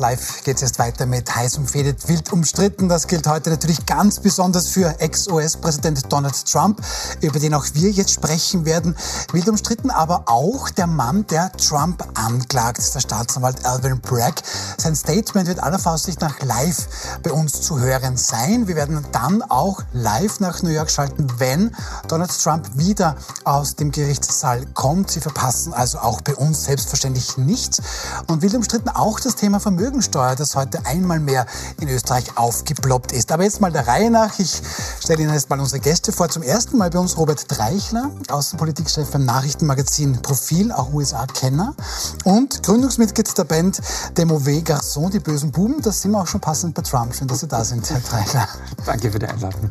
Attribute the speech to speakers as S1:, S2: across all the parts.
S1: Live geht es jetzt weiter mit heiß umfädet, wild umstritten. Das gilt heute natürlich ganz besonders für Ex-US-Präsident Donald Trump, über den auch wir jetzt sprechen werden. Wild umstritten, aber auch der Mann, der Trump anklagt, der Staatsanwalt Alvin Bragg. Sein Statement wird aller Voraussicht nach live bei uns zu hören sein. Wir werden dann auch live nach New York schalten, wenn Donald Trump wieder aus dem Gerichtssaal kommt. Sie verpassen also auch bei uns selbstverständlich nichts. Und wild umstritten auch das Thema Vermögen Vermögensteuer, das heute einmal mehr in Österreich aufgeploppt ist. Aber jetzt mal der Reihe nach. Ich stelle Ihnen jetzt mal unsere Gäste vor. Zum ersten Mal bei uns Robert Dreichler, Außenpolitikchef beim Nachrichtenmagazin Profil, auch USA-Kenner und Gründungsmitglied der Band Demové Garçon, die bösen Buben. Das sind wir auch schon passend bei Trump. Schön, dass Sie da sind, Herr Dreichler.
S2: Danke für die Einladung.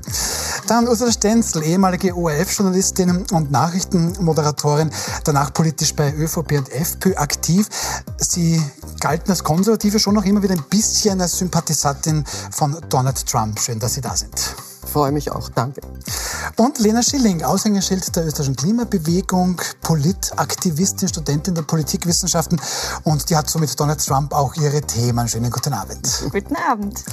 S1: Dann Ursula Stenzel, ehemalige ORF-Journalistin und Nachrichtenmoderatorin, danach politisch bei ÖVP und FPÖ aktiv. Sie galten als Konservative schon noch immer wieder ein bisschen als Sympathisantin von Donald Trump. Schön, dass Sie da sind.
S3: Freue mich auch, danke.
S1: Und Lena Schilling, Aushängeschild der österreichischen Klimabewegung, Politaktivistin, Studentin der Politikwissenschaften und die hat so mit Donald Trump auch ihre Themen. Schönen guten Abend.
S4: Guten Abend.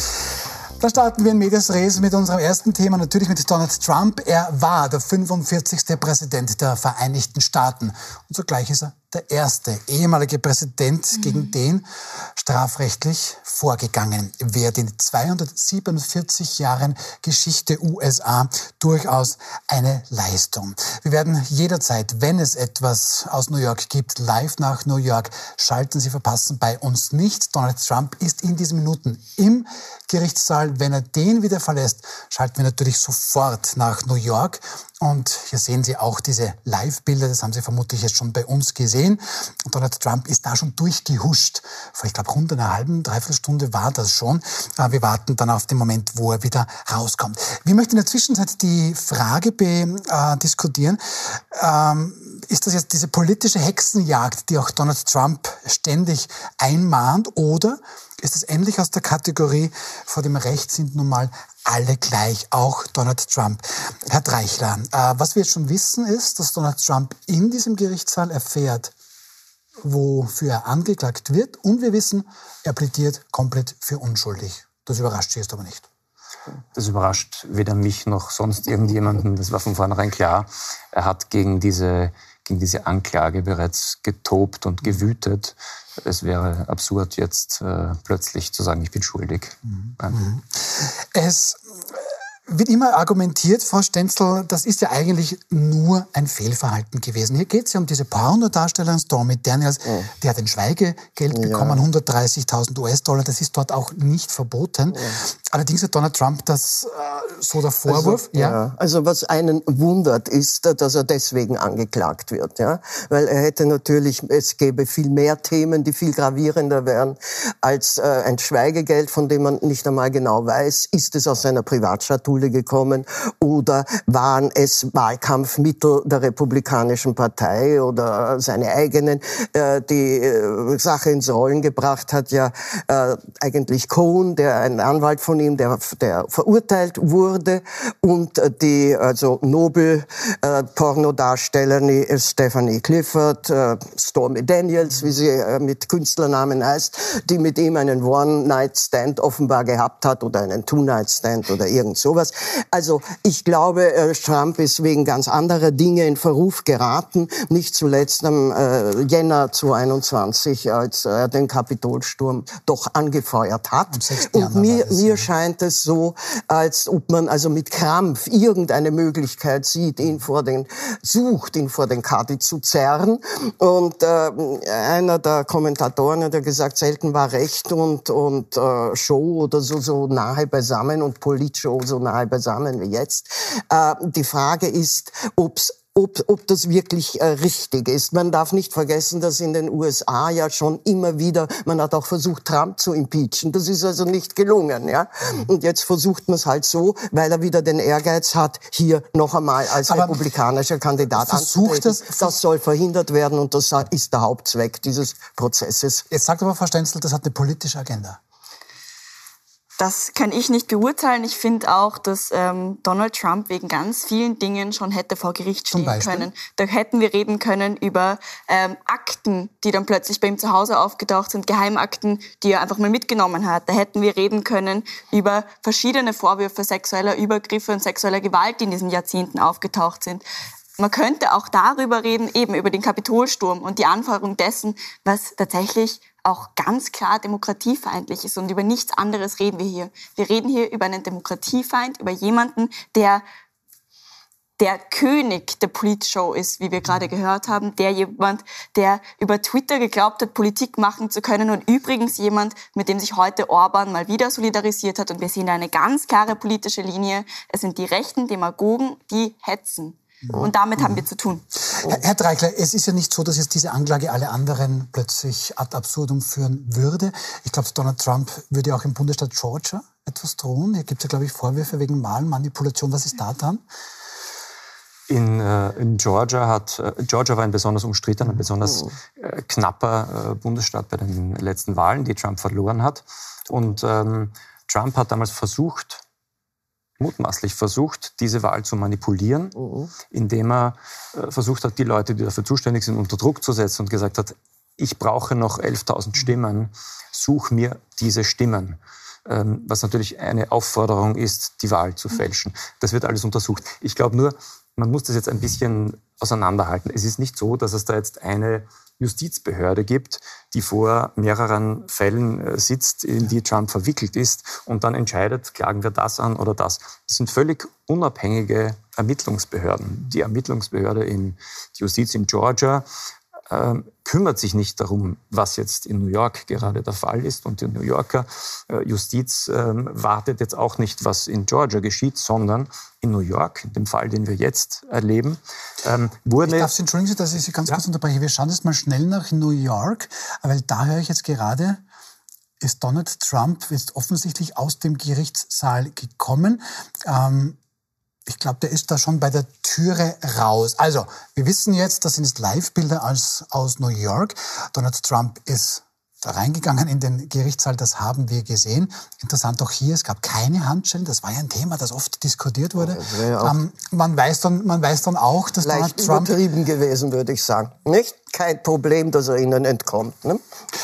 S1: Da starten wir in Medias Res mit unserem ersten Thema, natürlich mit Donald Trump. Er war der 45. Präsident der Vereinigten Staaten und zugleich ist er der erste ehemalige Präsident, mhm. gegen den strafrechtlich vorgegangen wird. In 247 Jahren Geschichte USA durchaus eine Leistung. Wir werden jederzeit, wenn es etwas aus New York gibt, live nach New York schalten. Sie verpassen bei uns nicht. Donald Trump ist in diesen Minuten im Gerichtssaal. Wenn er den wieder verlässt, schalten wir natürlich sofort nach New York. Und hier sehen Sie auch diese Live-Bilder, das haben Sie vermutlich jetzt schon bei uns gesehen. Donald Trump ist da schon durchgehuscht. Vor, ich glaube, rund einer halben, dreiviertel Stunde war das schon. Äh, wir warten dann auf den Moment, wo er wieder rauskommt. Wir möchten in der Zwischenzeit die Frage be, äh, diskutieren. Ähm, ist das jetzt diese politische Hexenjagd, die auch Donald Trump ständig einmahnt, oder ist es endlich aus der Kategorie, vor dem Recht sind nun mal alle gleich, auch Donald Trump. Herr Dreichler, äh, was wir jetzt schon wissen ist, dass Donald Trump in diesem Gerichtssaal erfährt, wofür er angeklagt wird und wir wissen, er plädiert komplett für unschuldig. Das überrascht Sie jetzt aber nicht.
S2: Das überrascht weder mich noch sonst irgendjemanden. Das war von vornherein klar. Er hat gegen diese, gegen diese Anklage bereits getobt und gewütet. Es wäre absurd, jetzt äh, plötzlich zu sagen, ich bin schuldig. Mhm.
S1: Es wird immer argumentiert, Frau Stenzel, das ist ja eigentlich nur ein Fehlverhalten gewesen. Hier geht es ja um diese Pornodarstellerin Stormy Daniels, oh. die hat ein Schweigegeld bekommen, ja. 130.000 US-Dollar, das ist dort auch nicht verboten. Ja. Allerdings hat Donald Trump das äh, so der Vorwurf.
S3: Also, ja. ja. also was einen wundert, ist, dass er deswegen angeklagt wird. Ja? Weil er hätte natürlich, es gäbe viel mehr Themen, die viel gravierender wären als äh, ein Schweigegeld, von dem man nicht einmal genau weiß, ist es aus seiner Privatschatulle Schule gekommen oder waren es Wahlkampfmittel der Republikanischen Partei oder seine eigenen. Äh, die äh, Sache ins Rollen gebracht hat ja äh, eigentlich Cohn, der ein Anwalt von ihm, der, der verurteilt wurde und die also Nobel Pornodarstellerin Stephanie Clifford, Stormy Daniels, wie sie mit Künstlernamen heißt, die mit ihm einen One-Night-Stand offenbar gehabt hat oder einen Two-Night-Stand oder irgend sowas sowas. Also ich glaube, äh, Trump ist wegen ganz anderer Dinge in Verruf geraten, nicht zuletzt am äh, Jänner 2021, als er den Kapitolsturm doch angefeuert hat. Und mir, mir scheint es so, als ob man also mit Krampf irgendeine Möglichkeit sieht, ihn vor den, sucht, ihn vor den Kadi zu zerren. Und äh, einer der Kommentatoren hat ja gesagt, selten war Recht und, und äh, Show oder so, so nahe beisammen und Politshow so nahe beisammen wie jetzt. Äh, die Frage ist, ob's ob, ob das wirklich äh, richtig ist. Man darf nicht vergessen, dass in den USA ja schon immer wieder, man hat auch versucht, Trump zu impeachen. Das ist also nicht gelungen. Ja? Und jetzt versucht man es halt so, weil er wieder den Ehrgeiz hat, hier noch einmal als Aber republikanischer Kandidat anzutreten. Das, das soll verhindert werden und das ist der Hauptzweck dieses Prozesses.
S1: Jetzt sagt aber Frau Stenzel, das hat eine politische Agenda.
S4: Das kann ich nicht beurteilen. Ich finde auch, dass ähm, Donald Trump wegen ganz vielen Dingen schon hätte vor Gericht stehen können. Da hätten wir reden können über ähm, Akten, die dann plötzlich bei ihm zu Hause aufgetaucht sind, Geheimakten, die er einfach mal mitgenommen hat. Da hätten wir reden können über verschiedene Vorwürfe sexueller Übergriffe und sexueller Gewalt, die in diesen Jahrzehnten aufgetaucht sind. Man könnte auch darüber reden, eben über den Kapitolsturm und die Anforderung dessen, was tatsächlich auch ganz klar demokratiefeindlich ist. Und über nichts anderes reden wir hier. Wir reden hier über einen Demokratiefeind, über jemanden, der der König der Politshow ist, wie wir gerade gehört haben, der jemand, der über Twitter geglaubt hat, Politik machen zu können und übrigens jemand, mit dem sich heute Orban mal wieder solidarisiert hat. Und wir sehen eine ganz klare politische Linie. Es sind die rechten Demagogen, die hetzen. Und damit haben wir zu tun.
S1: Herr, Herr Dreikler, es ist ja nicht so, dass jetzt diese Anklage alle anderen plötzlich ad absurdum führen würde. Ich glaube, Donald Trump würde auch im Bundesstaat Georgia etwas drohen. Hier gibt es ja, glaube ich, Vorwürfe wegen Wahlmanipulation. Was ist da dran?
S2: In, äh, in Georgia hat äh, Georgia war ein besonders umstrittener, ein besonders oh. äh, knapper äh, Bundesstaat bei den letzten Wahlen, die Trump verloren hat. Und ähm, Trump hat damals versucht, mutmaßlich versucht, diese Wahl zu manipulieren, mhm. indem er äh, versucht hat, die Leute, die dafür zuständig sind, unter Druck zu setzen und gesagt hat, ich brauche noch 11.000 Stimmen, such mir diese Stimmen. Ähm, was natürlich eine Aufforderung ist, die Wahl zu fälschen. Das wird alles untersucht. Ich glaube nur, man muss das jetzt ein bisschen auseinanderhalten. Es ist nicht so, dass es da jetzt eine Justizbehörde gibt, die vor mehreren Fällen äh, sitzt, in die Trump verwickelt ist und dann entscheidet, klagen wir das an oder das. Das sind völlig unabhängige Ermittlungsbehörden. Die Ermittlungsbehörde in die Justiz in Georgia äh, kümmert sich nicht darum, was jetzt in New York gerade der Fall ist. Und die New Yorker äh, Justiz äh, wartet jetzt auch nicht, was in Georgia geschieht, sondern in New York, in dem Fall, den wir jetzt erleben, ähm, wurde...
S1: Ich darf Sie, entschuldigen Sie, dass ich Sie ganz ja. kurz unterbreche. Wir schauen jetzt mal schnell nach New York, weil da höre ich jetzt gerade, ist Donald Trump ist offensichtlich aus dem Gerichtssaal gekommen. Ähm, ich glaube, der ist da schon bei der Türe raus. Also, wir wissen jetzt, das sind Live-Bilder aus, aus New York. Donald Trump ist da reingegangen in den Gerichtssaal, das haben wir gesehen. Interessant auch hier, es gab keine Handschellen, das war ja ein Thema, das oft diskutiert wurde. Ja ähm, man, weiß dann, man weiß dann auch, dass
S3: Leicht Donald Trump... übertrieben gewesen, würde ich sagen. Nicht? Kein Problem, dass er ihnen entkommt. Ne?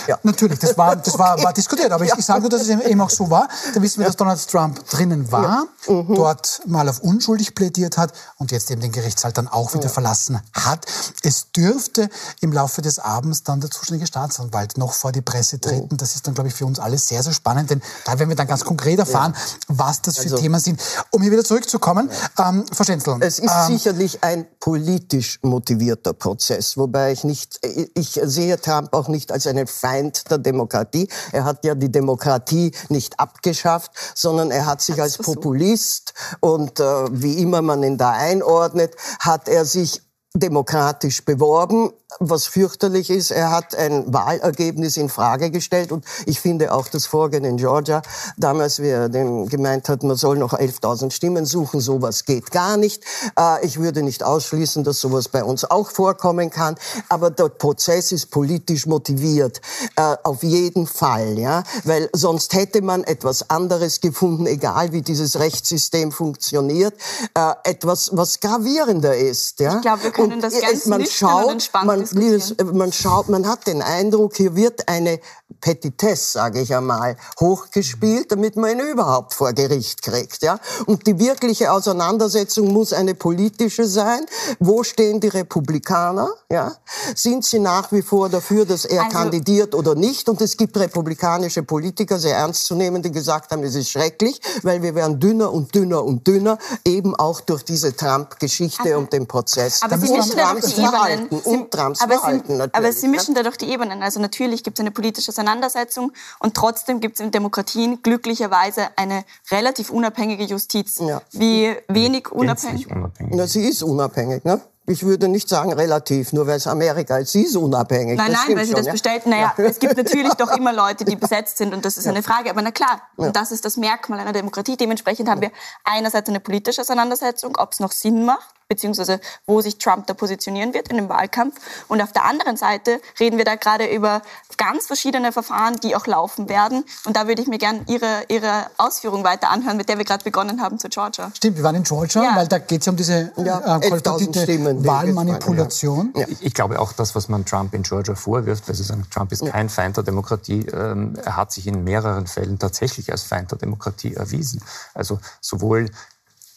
S1: Ja. Natürlich, das war, das war, war diskutiert, aber ich, ich sage nur, dass es eben auch so war. Da wissen wir, dass Donald Trump drinnen war, ja. mhm. dort mal auf unschuldig plädiert hat und jetzt eben den Gerichtssaal dann auch wieder ja. verlassen hat. Es dürfte im Laufe des Abends dann der zuständige Staatsanwalt noch vor die Presse treten. Oh. Das ist dann, glaube ich, für uns alle sehr, sehr spannend, denn da werden wir dann ganz konkret erfahren, was das für also, Themen sind. Um hier wieder zurückzukommen, ähm, Frau Schenzel.
S3: Es ist ähm, sicherlich ein politisch motivierter Prozess, wobei ich nicht nicht, ich sehe Trump auch nicht als einen Feind der Demokratie. Er hat ja die Demokratie nicht abgeschafft, sondern er hat sich als Populist und äh, wie immer man ihn da einordnet, hat er sich demokratisch beworben was fürchterlich ist, er hat ein Wahlergebnis in Frage gestellt und ich finde auch das Vorgehen in Georgia, damals, wie er dem gemeint hat, man soll noch 11.000 Stimmen suchen, sowas geht gar nicht. Äh, ich würde nicht ausschließen, dass sowas bei uns auch vorkommen kann, aber der Prozess ist politisch motiviert, äh, auf jeden Fall, ja, weil sonst hätte man etwas anderes gefunden, egal wie dieses Rechtssystem funktioniert, äh, etwas, was gravierender ist, ja.
S4: Ich glaube, wir können das ganz man schaut,
S3: man man, man schaut, man hat den Eindruck, hier wird eine Petitesse, sage ich einmal, hochgespielt, damit man ihn überhaupt vor Gericht kriegt. Ja? Und die wirkliche Auseinandersetzung muss eine politische sein. Wo stehen die Republikaner? Ja? Sind sie nach wie vor dafür, dass er also, kandidiert oder nicht? Und es gibt republikanische Politiker, sehr ernst zu nehmen, die gesagt haben, es ist schrecklich, weil wir werden dünner und dünner und dünner, eben auch durch diese Trump-Geschichte also, und den Prozess.
S4: Aber Sie mischen da doch die Ebenen. Und Trumps aber Verhalten Sie, aber Sie mischen da doch die Ebenen. Also natürlich gibt es eine politische Auseinandersetzung. Und trotzdem gibt es in Demokratien glücklicherweise eine relativ unabhängige Justiz. Ja. Wie wenig unabhängig?
S3: unabhängig. Na, sie ist unabhängig, ne? Ich würde nicht sagen relativ, nur weil es Amerika ist. Sie ist unabhängig.
S4: Nein, das nein, weil sie schon, das ja? bestellt. Naja, ja. es gibt natürlich doch immer Leute, die besetzt sind und das ist ja. eine Frage. Aber na klar, und das ist das Merkmal einer Demokratie. Dementsprechend haben wir einerseits eine politische Auseinandersetzung, ob es noch Sinn macht, beziehungsweise wo sich Trump da positionieren wird in dem Wahlkampf. Und auf der anderen Seite reden wir da gerade über ganz verschiedene Verfahren, die auch laufen werden. Und da würde ich mir gerne Ihre, Ihre Ausführung weiter anhören, mit der wir gerade begonnen haben zu Georgia.
S1: Stimmt, wir waren in Georgia, ja. weil da geht es um diese ja, äh, Wahlmanipulation.
S2: Ja. Ich, ich, glaube auch das, was man Trump in Georgia vorwirft, weil Sie sagen, Trump ist kein Feind der Demokratie, ähm, er hat sich in mehreren Fällen tatsächlich als Feind der Demokratie erwiesen. Also sowohl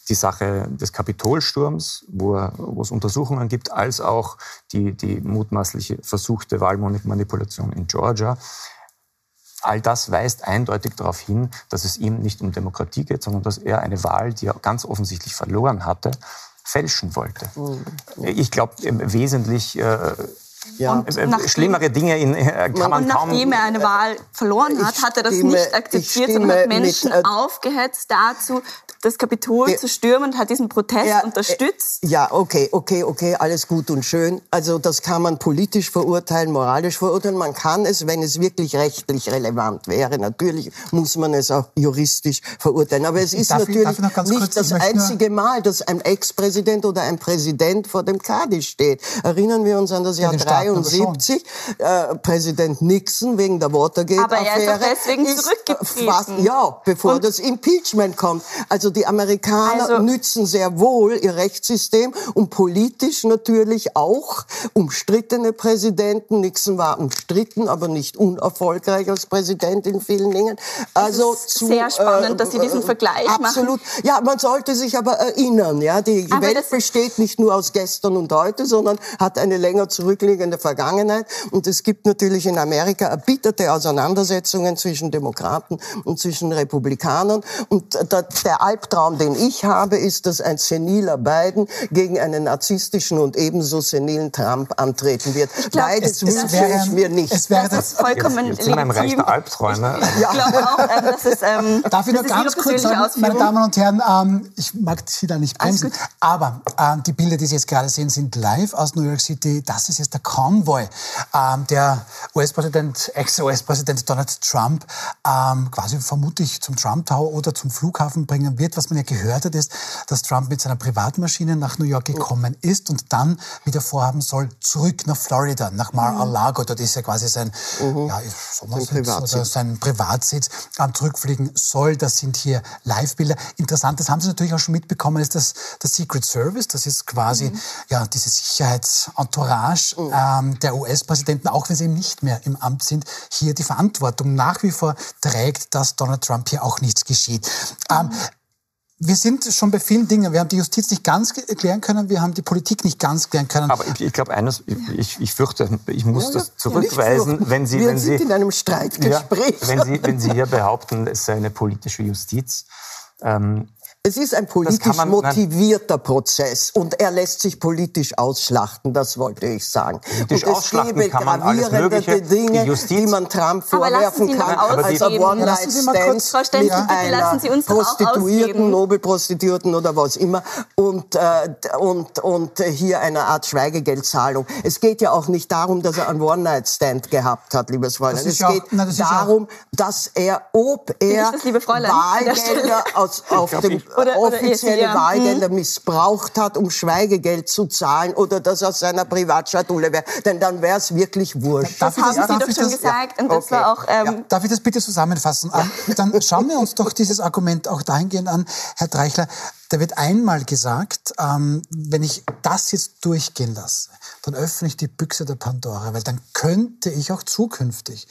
S2: die Sache des Kapitolsturms, wo, wo es Untersuchungen gibt, als auch die, die mutmaßliche versuchte Wahlmanipulation in Georgia. All das weist eindeutig darauf hin, dass es ihm nicht um Demokratie geht, sondern dass er eine Wahl, die er ganz offensichtlich verloren hatte, fälschen wollte. Mhm. Ich glaube, wesentlich äh, ja. Und äh, schlimmere Dinge in, äh, kann man
S4: und
S2: kaum...
S4: nachdem er eine Wahl verloren hat, hat er das stimme, nicht akzeptiert, sondern hat Menschen mit, äh, aufgehetzt dazu, das Kapitol ja, zu stürmen und hat diesen Protest ja, unterstützt.
S3: Ja, okay, okay, okay, alles gut und schön. Also das kann man politisch verurteilen, moralisch verurteilen. Man kann es, wenn es wirklich rechtlich relevant wäre. Natürlich muss man es auch juristisch verurteilen. Aber es ist darf natürlich ich, nicht kurz, das einzige Mal, dass ein Ex-Präsident oder ein Präsident vor dem Kaddisch steht. Erinnern wir uns an das Jahr 73, äh, Präsident Nixon wegen der Watergate-Affäre.
S4: Aber er ist deswegen zurückgetreten. Fast,
S3: ja, bevor und das Impeachment kommt. Also die Amerikaner also, nützen sehr wohl ihr Rechtssystem und politisch natürlich auch umstrittene Präsidenten. Nixon war umstritten, aber nicht unerfolgreich als Präsident in vielen Dingen.
S4: Also es ist zu, sehr spannend, äh, dass Sie diesen Vergleich
S3: absolut.
S4: machen.
S3: Ja, man sollte sich aber erinnern. Ja, die aber Welt besteht nicht nur aus gestern und heute, sondern hat eine länger zurückliegende Vergangenheit. Und es gibt natürlich in Amerika erbitterte Auseinandersetzungen zwischen Demokraten und zwischen Republikanern. Und der, der Albtraum, den ich habe, ist, dass ein seniler Biden gegen einen narzisstischen und ebenso senilen Trump antreten wird.
S4: Glaub, Beides wünsche ich mir nicht.
S1: Es wäre das,
S4: das vollkommen
S2: jetzt, jetzt legitim. Der Albträume.
S4: Ja. Ich glaube auch, ähm, das ist ähm,
S1: Darf ich nur ganz kurz sagen, meine Damen und Herren, ähm, ich mag Sie da nicht bremsen, aber ähm, die Bilder, die Sie jetzt gerade sehen, sind live aus New York City. Das ist jetzt der Convoy, ähm, der US-Präsident, Ex-US-Präsident Donald Trump ähm, quasi vermutlich zum Trump Tower oder zum Flughafen bringen wird. Was man ja gehört hat, ist, dass Trump mit seiner Privatmaschine nach New York gekommen ist und dann wieder vorhaben soll, zurück nach Florida, nach Mar-a-Lago. Dort ist ja quasi sein, mhm. ja, sein Privatsitz, oder sein Privatsitz ähm, zurückfliegen soll. Das sind hier Live-Bilder. Interessant, das haben Sie natürlich auch schon mitbekommen, ist das, das Secret Service. Das ist quasi mhm. ja, diese Sicherheitsentourage mhm. Ähm, der US-Präsidenten, auch wenn sie nicht mehr im Amt sind, hier die Verantwortung nach wie vor trägt, dass Donald Trump hier auch nichts geschieht. Ähm, wir sind schon bei vielen Dingen. Wir haben die Justiz nicht ganz klären können, wir haben die Politik nicht ganz klären können.
S2: Aber ich, ich glaube eines, ich, ich fürchte, ich muss ja, das zurückweisen, wenn Sie,
S3: wir
S2: wenn
S3: sind
S2: Sie
S3: in einem Streitgespräch.
S2: Ja, wenn Sie, wenn Sie hier behaupten, es sei eine politische Justiz. Ähm,
S3: es ist ein politisch man, motivierter Prozess und er lässt sich politisch ausschlachten, das wollte ich sagen.
S2: Politisch und es gäbe gravierende
S3: Dinge, die, die, man Trump vorwerfen kann, als One-Night-Stand mit einer Prostituierten, Nobelprostituierten oder was immer und, äh, und, und hier eine Art Schweigegeldzahlung. Es geht ja auch nicht darum, dass er einen One-Night-Stand gehabt hat, liebes Fräulein. Es geht auch, nein, das darum, dass er, ob er das, Wahlgelder aus, auf dem oder, offizielle oder Wahlgelder hm. missbraucht hat, um Schweigegeld zu zahlen oder das aus seiner Privatschatulle wäre. Denn dann wäre es wirklich wurscht.
S4: Das, das haben Sie doch schon das, gesagt. Ja. Und das okay. war auch, ähm, ja.
S1: Darf ich das bitte zusammenfassen? Ja. Ähm, dann schauen wir uns doch dieses Argument auch dahingehend an, Herr Dreichler. Da wird einmal gesagt, ähm, wenn ich das jetzt durchgehen lasse, dann öffne ich die Büchse der Pandora, weil dann könnte ich auch zukünftig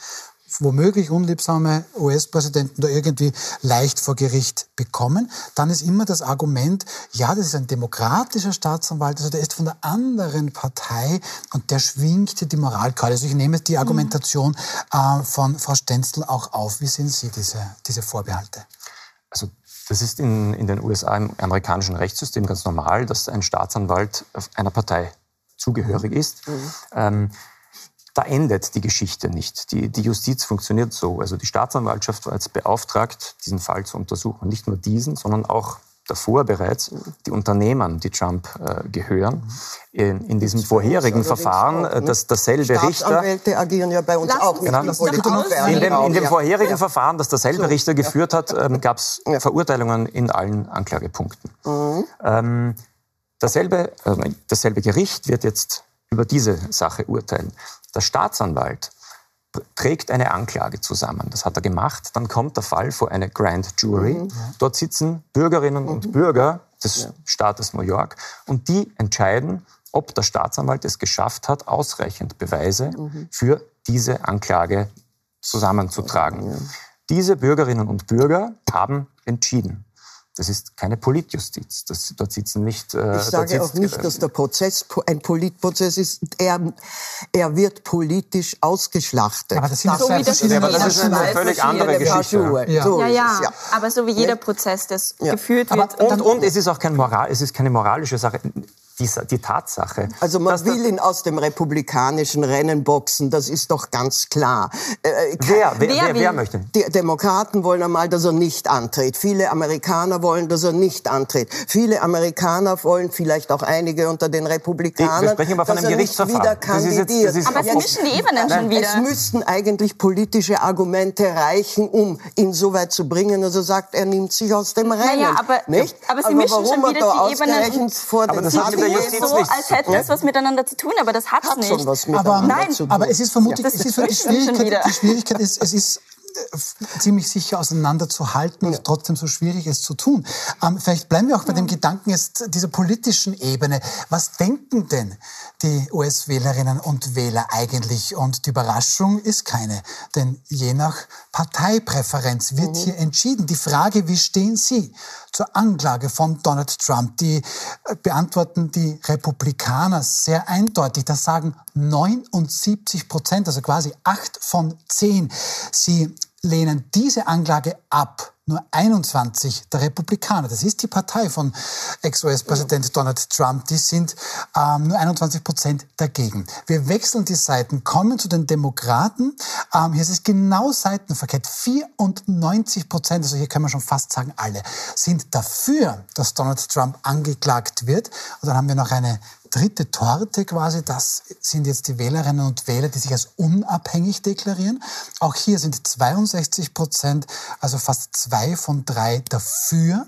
S1: womöglich unliebsame US-Präsidenten da irgendwie leicht vor Gericht bekommen, dann ist immer das Argument, ja, das ist ein demokratischer Staatsanwalt, also der ist von der anderen Partei und der schwingt die Moralkeule. Also ich nehme die Argumentation äh, von Frau Stenzel auch auf. Wie sehen Sie diese, diese Vorbehalte?
S2: Also das ist in, in den USA im amerikanischen Rechtssystem ganz normal, dass ein Staatsanwalt einer Partei zugehörig ist. Mhm. Ähm, da endet die Geschichte nicht. Die, die Justiz funktioniert so. Also die Staatsanwaltschaft war jetzt beauftragt, diesen Fall zu untersuchen. Nicht nur diesen, sondern auch davor bereits die Unternehmen, die Trump äh, gehören. In, in diesem vorherigen Verfahren, auch, äh, ne? dass derselbe Richter...
S3: Staatsanwälte agieren ja bei uns Lassen auch.
S2: Genau. In dem, in dem vorherigen ja. Verfahren, das derselbe so, Richter geführt hat, ähm, gab es ja. Verurteilungen in allen Anklagepunkten. Mhm. Ähm, Dasselbe, äh, dasselbe Gericht wird jetzt über diese Sache urteilen. Der Staatsanwalt trägt eine Anklage zusammen. Das hat er gemacht. Dann kommt der Fall vor eine Grand Jury. Mhm. Dort sitzen Bürgerinnen und mhm. Bürger des ja. Staates New York und die entscheiden, ob der Staatsanwalt es geschafft hat, ausreichend Beweise mhm. für diese Anklage zusammenzutragen. Ja. Diese Bürgerinnen und Bürger haben entschieden. Das ist keine Politjustiz. Das, dort sitzen nicht.
S3: Äh, ich sage auch nicht, dass der Prozess ein Politprozess ist. Er, er wird politisch ausgeschlachtet.
S1: Aber das, so wie das,
S2: ja, aber das ist eine völlig andere Geschichte.
S4: Ja. So ja, ja. ja. Aber so wie jeder Prozess, das geführt wird.
S2: Und, und es ist auch kein Moral, es ist keine moralische Sache die, die Tatsache.
S3: Also man will ihn aus dem republikanischen Rennen boxen, das ist doch ganz klar.
S2: Äh, äh wer, wer, wer, wer, möchte?
S3: Die Demokraten wollen einmal, dass er nicht antritt. Viele Amerikaner wollen, dass er nicht antritt. Viele Amerikaner wollen, vielleicht auch einige unter den Republikanern,
S2: wir sprechen aber von einem Gerichtsverfahren.
S3: wieder kandidiert. Das ist
S4: jetzt, das ist aber Sie mischen die Ebenen schon wieder.
S3: Es müssten eigentlich politische Argumente reichen, um ihn so weit zu bringen, dass er sagt, er nimmt sich aus dem Rennen. Naja,
S4: aber,
S3: nicht?
S4: aber Sie aber mischen schon wieder die Ebenen.
S3: Vor aber das
S4: der Justiz so, nicht. als hätte es was miteinander zu tun, aber das hat es nicht.
S3: Schon was
S1: aber, nein, aber es ist vermutlich, ja, es ist die Schwierigkeit, die Schwierigkeit ist, es ist ziemlich sicher auseinanderzuhalten ja. und trotzdem so schwierig es zu tun. Ähm, vielleicht bleiben wir auch bei dem Gedanken jetzt dieser politischen Ebene. Was denken denn die US-Wählerinnen und Wähler eigentlich? Und die Überraschung ist keine, denn je nach Parteipräferenz wird mhm. hier entschieden. Die Frage, wie stehen Sie zur Anklage von Donald Trump? Die äh, beantworten die Republikaner sehr eindeutig. Das sagen 79 Prozent, also quasi acht von zehn. Sie lehnen diese Anklage ab. Nur 21 der Republikaner, das ist die Partei von Ex-US-Präsident Donald Trump, die sind ähm, nur 21 Prozent dagegen. Wir wechseln die Seiten, kommen zu den Demokraten. Ähm, hier ist es genau seitenverkehrt. 94 Prozent, also hier kann man schon fast sagen alle, sind dafür, dass Donald Trump angeklagt wird. Und dann haben wir noch eine dritte Torte quasi, das sind jetzt die Wählerinnen und Wähler, die sich als unabhängig deklarieren. Auch hier sind 62 Prozent, also fast zwei von drei dafür,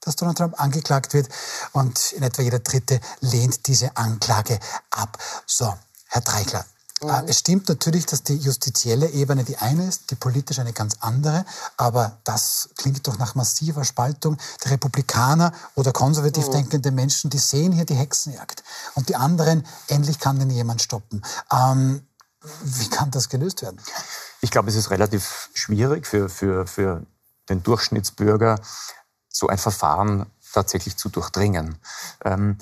S1: dass Donald Trump angeklagt wird. Und in etwa jeder Dritte lehnt diese Anklage ab. So, Herr Dreigler, Mhm. Es stimmt natürlich, dass die justizielle Ebene die eine ist, die politische eine ganz andere, aber das klingt doch nach massiver Spaltung. Die Republikaner oder konservativ mhm. denkende Menschen, die sehen hier die Hexenjagd. Und die anderen, endlich kann den jemand stoppen. Ähm, wie kann das gelöst werden?
S2: Ich glaube, es ist relativ schwierig für, für, für den Durchschnittsbürger, so ein Verfahren tatsächlich zu durchdringen. Ähm,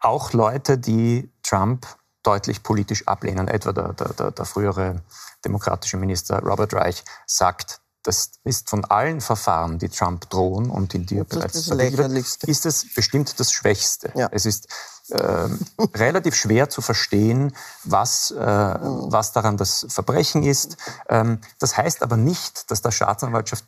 S2: auch Leute, die Trump deutlich politisch ablehnen. Etwa der, der, der frühere demokratische Minister Robert Reich sagt, das ist von allen Verfahren, die Trump drohen und in die er bereits
S3: verwickelt
S2: ist es bestimmt das Schwächste. Ja. Es ist äh, relativ schwer zu verstehen, was, äh, was daran das Verbrechen ist. Ähm, das heißt aber nicht, dass der Staatsanwaltschaft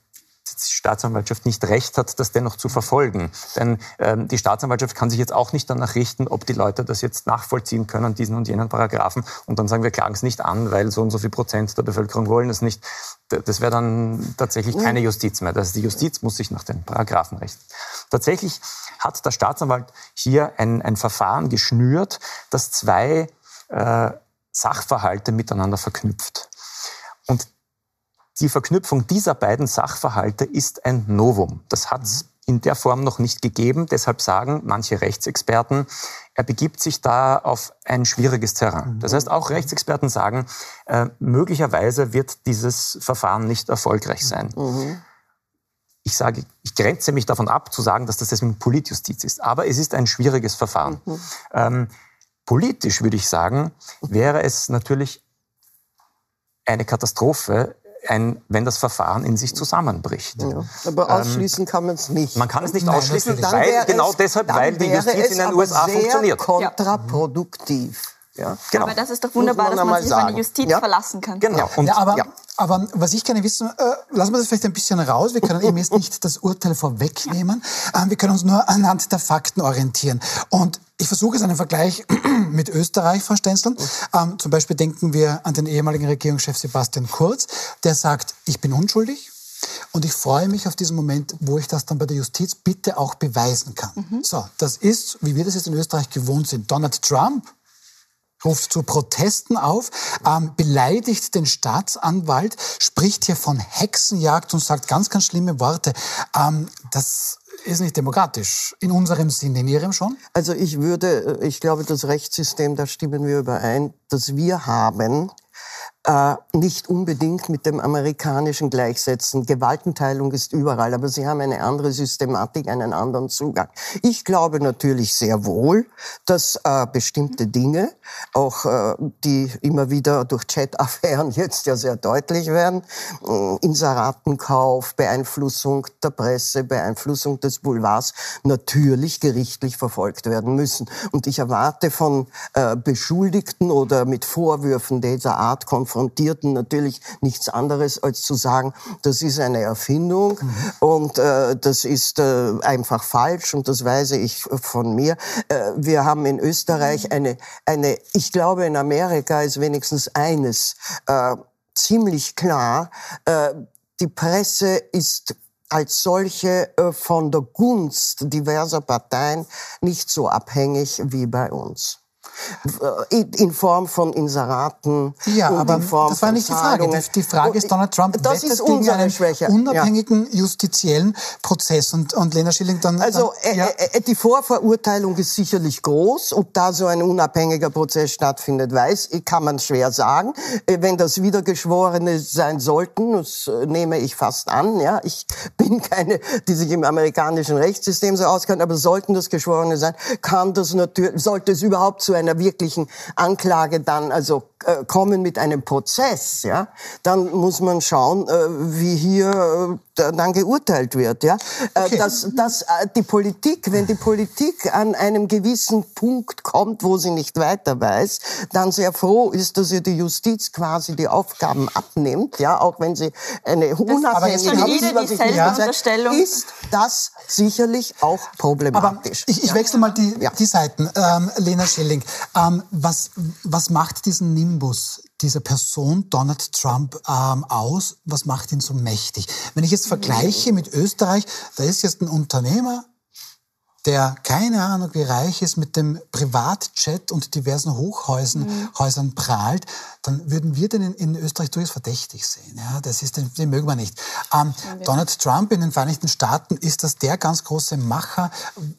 S2: Staatsanwaltschaft nicht recht hat, das dennoch zu verfolgen. Denn ähm, die Staatsanwaltschaft kann sich jetzt auch nicht danach richten, ob die Leute das jetzt nachvollziehen können, diesen und jenen Paragraphen. Und dann sagen wir, klagen es nicht an, weil so und so viel Prozent der Bevölkerung wollen es nicht. Das wäre dann tatsächlich keine Justiz mehr. Das heißt, die Justiz muss sich nach den Paragraphen richten. Tatsächlich hat der Staatsanwalt hier ein, ein Verfahren geschnürt, das zwei äh, Sachverhalte miteinander verknüpft. Und die Verknüpfung dieser beiden Sachverhalte ist ein Novum. Das hat es in der Form noch nicht gegeben. Deshalb sagen manche Rechtsexperten, er begibt sich da auf ein schwieriges Terrain. Das heißt, auch Rechtsexperten sagen, äh, möglicherweise wird dieses Verfahren nicht erfolgreich sein. Mhm. Ich sage, ich grenze mich davon ab, zu sagen, dass das deswegen Politjustiz ist. Aber es ist ein schwieriges Verfahren. Mhm. Ähm, politisch würde ich sagen, wäre es natürlich eine Katastrophe, ein, wenn das Verfahren in sich zusammenbricht. Ja,
S3: aber ähm, ausschließen ähm, kann man es nicht.
S2: Man kann es nicht Nein, ausschließen, weil, genau es, deshalb, weil die Justiz in den USA funktioniert.
S3: kontraproduktiv.
S4: Ja, genau. Aber das ist doch wunderbar, man dass man sich auf eine Justiz ja. verlassen kann.
S1: Genau. Und, ja, aber, ja. aber was ich gerne wissen, äh, lassen wir das vielleicht ein bisschen raus. Wir können eben jetzt nicht das Urteil vorwegnehmen. Äh, wir können uns nur anhand der Fakten orientieren. Und ich versuche es einen Vergleich mit Österreich, Frau Stenzel. Ähm, zum Beispiel denken wir an den ehemaligen Regierungschef Sebastian Kurz, der sagt, ich bin unschuldig. Und ich freue mich auf diesen Moment, wo ich das dann bei der Justiz bitte auch beweisen kann. Mhm. So, das ist, wie wir das jetzt in Österreich gewohnt sind. Donald Trump ruft zu Protesten auf, ähm, beleidigt den Staatsanwalt, spricht hier von Hexenjagd und sagt ganz, ganz schlimme Worte. Ähm, das ist nicht demokratisch. In unserem Sinne, in Ihrem schon?
S3: Also ich würde, ich glaube, das Rechtssystem, da stimmen wir überein, das wir haben, äh, nicht unbedingt mit dem amerikanischen gleichsetzen. Gewaltenteilung ist überall, aber sie haben eine andere Systematik, einen anderen Zugang. Ich glaube natürlich sehr wohl, dass äh, bestimmte Dinge, auch äh, die immer wieder durch Chat-Affären jetzt ja sehr deutlich werden, äh, Inseratenkauf, Beeinflussung der Presse, Beeinflussung des Boulevards, natürlich gerichtlich verfolgt werden müssen. Und ich erwarte von äh, Beschuldigten oder mit Vorwürfen dieser Art konfrontiert Konfrontierten natürlich nichts anderes als zu sagen, das ist eine Erfindung und äh, das ist äh, einfach falsch und das weise ich von mir. Äh, wir haben in Österreich eine, eine, ich glaube in Amerika ist wenigstens eines äh, ziemlich klar, äh, die Presse ist als solche äh, von der Gunst diverser Parteien nicht so abhängig wie bei uns. Äh, in Form von Inseraten.
S1: Ja, aber das war nicht die Frage. Die, die Frage ist, Donald Trump
S3: das ist gegen einen Schwäche.
S1: unabhängigen ja. justiziellen Prozess. Und, und Lena Schilling dann...
S3: Also dann, ja. äh, äh, die Vorverurteilung ist sicherlich groß. Ob da so ein unabhängiger Prozess stattfindet, weiß, kann man schwer sagen. Äh, wenn das Wiedergeschworene sein sollten, das nehme ich fast an. Ja, Ich bin keine, die sich im amerikanischen Rechtssystem so auskennt, aber sollten das Geschworene sein, kann das natürlich, sollte es überhaupt zu einer wirklichen Anklage dann also äh, kommen mit einem Prozess, ja, dann muss man schauen, äh, wie hier äh, dann geurteilt wird, ja. Äh, okay. Dass, dass äh, die Politik, wenn die Politik an einem gewissen Punkt kommt, wo sie nicht weiter weiß, dann sehr froh ist, dass ihr die Justiz quasi die Aufgaben abnimmt, ja, auch wenn sie eine unabhängige
S4: ist,
S3: ist das sicherlich auch problematisch.
S1: Aber ich, ich wechsle mal die, ja. die Seiten. Ähm, Lena Schilling, ähm, was, was macht diesen Nimbus dieser Person Donald Trump ähm, aus? Was macht ihn so mächtig? Wenn ich jetzt vergleiche mit Österreich, da ist jetzt ein Unternehmer, der keine Ahnung wie reich ist, mit dem Privatjet und diversen Hochhäusern mhm. Häusern prahlt, dann würden wir den in, in, Österreich durchaus verdächtig sehen. Ja, das ist, den, den mögen wir nicht. Ähm, Donald Trump in den Vereinigten Staaten ist das der ganz große Macher,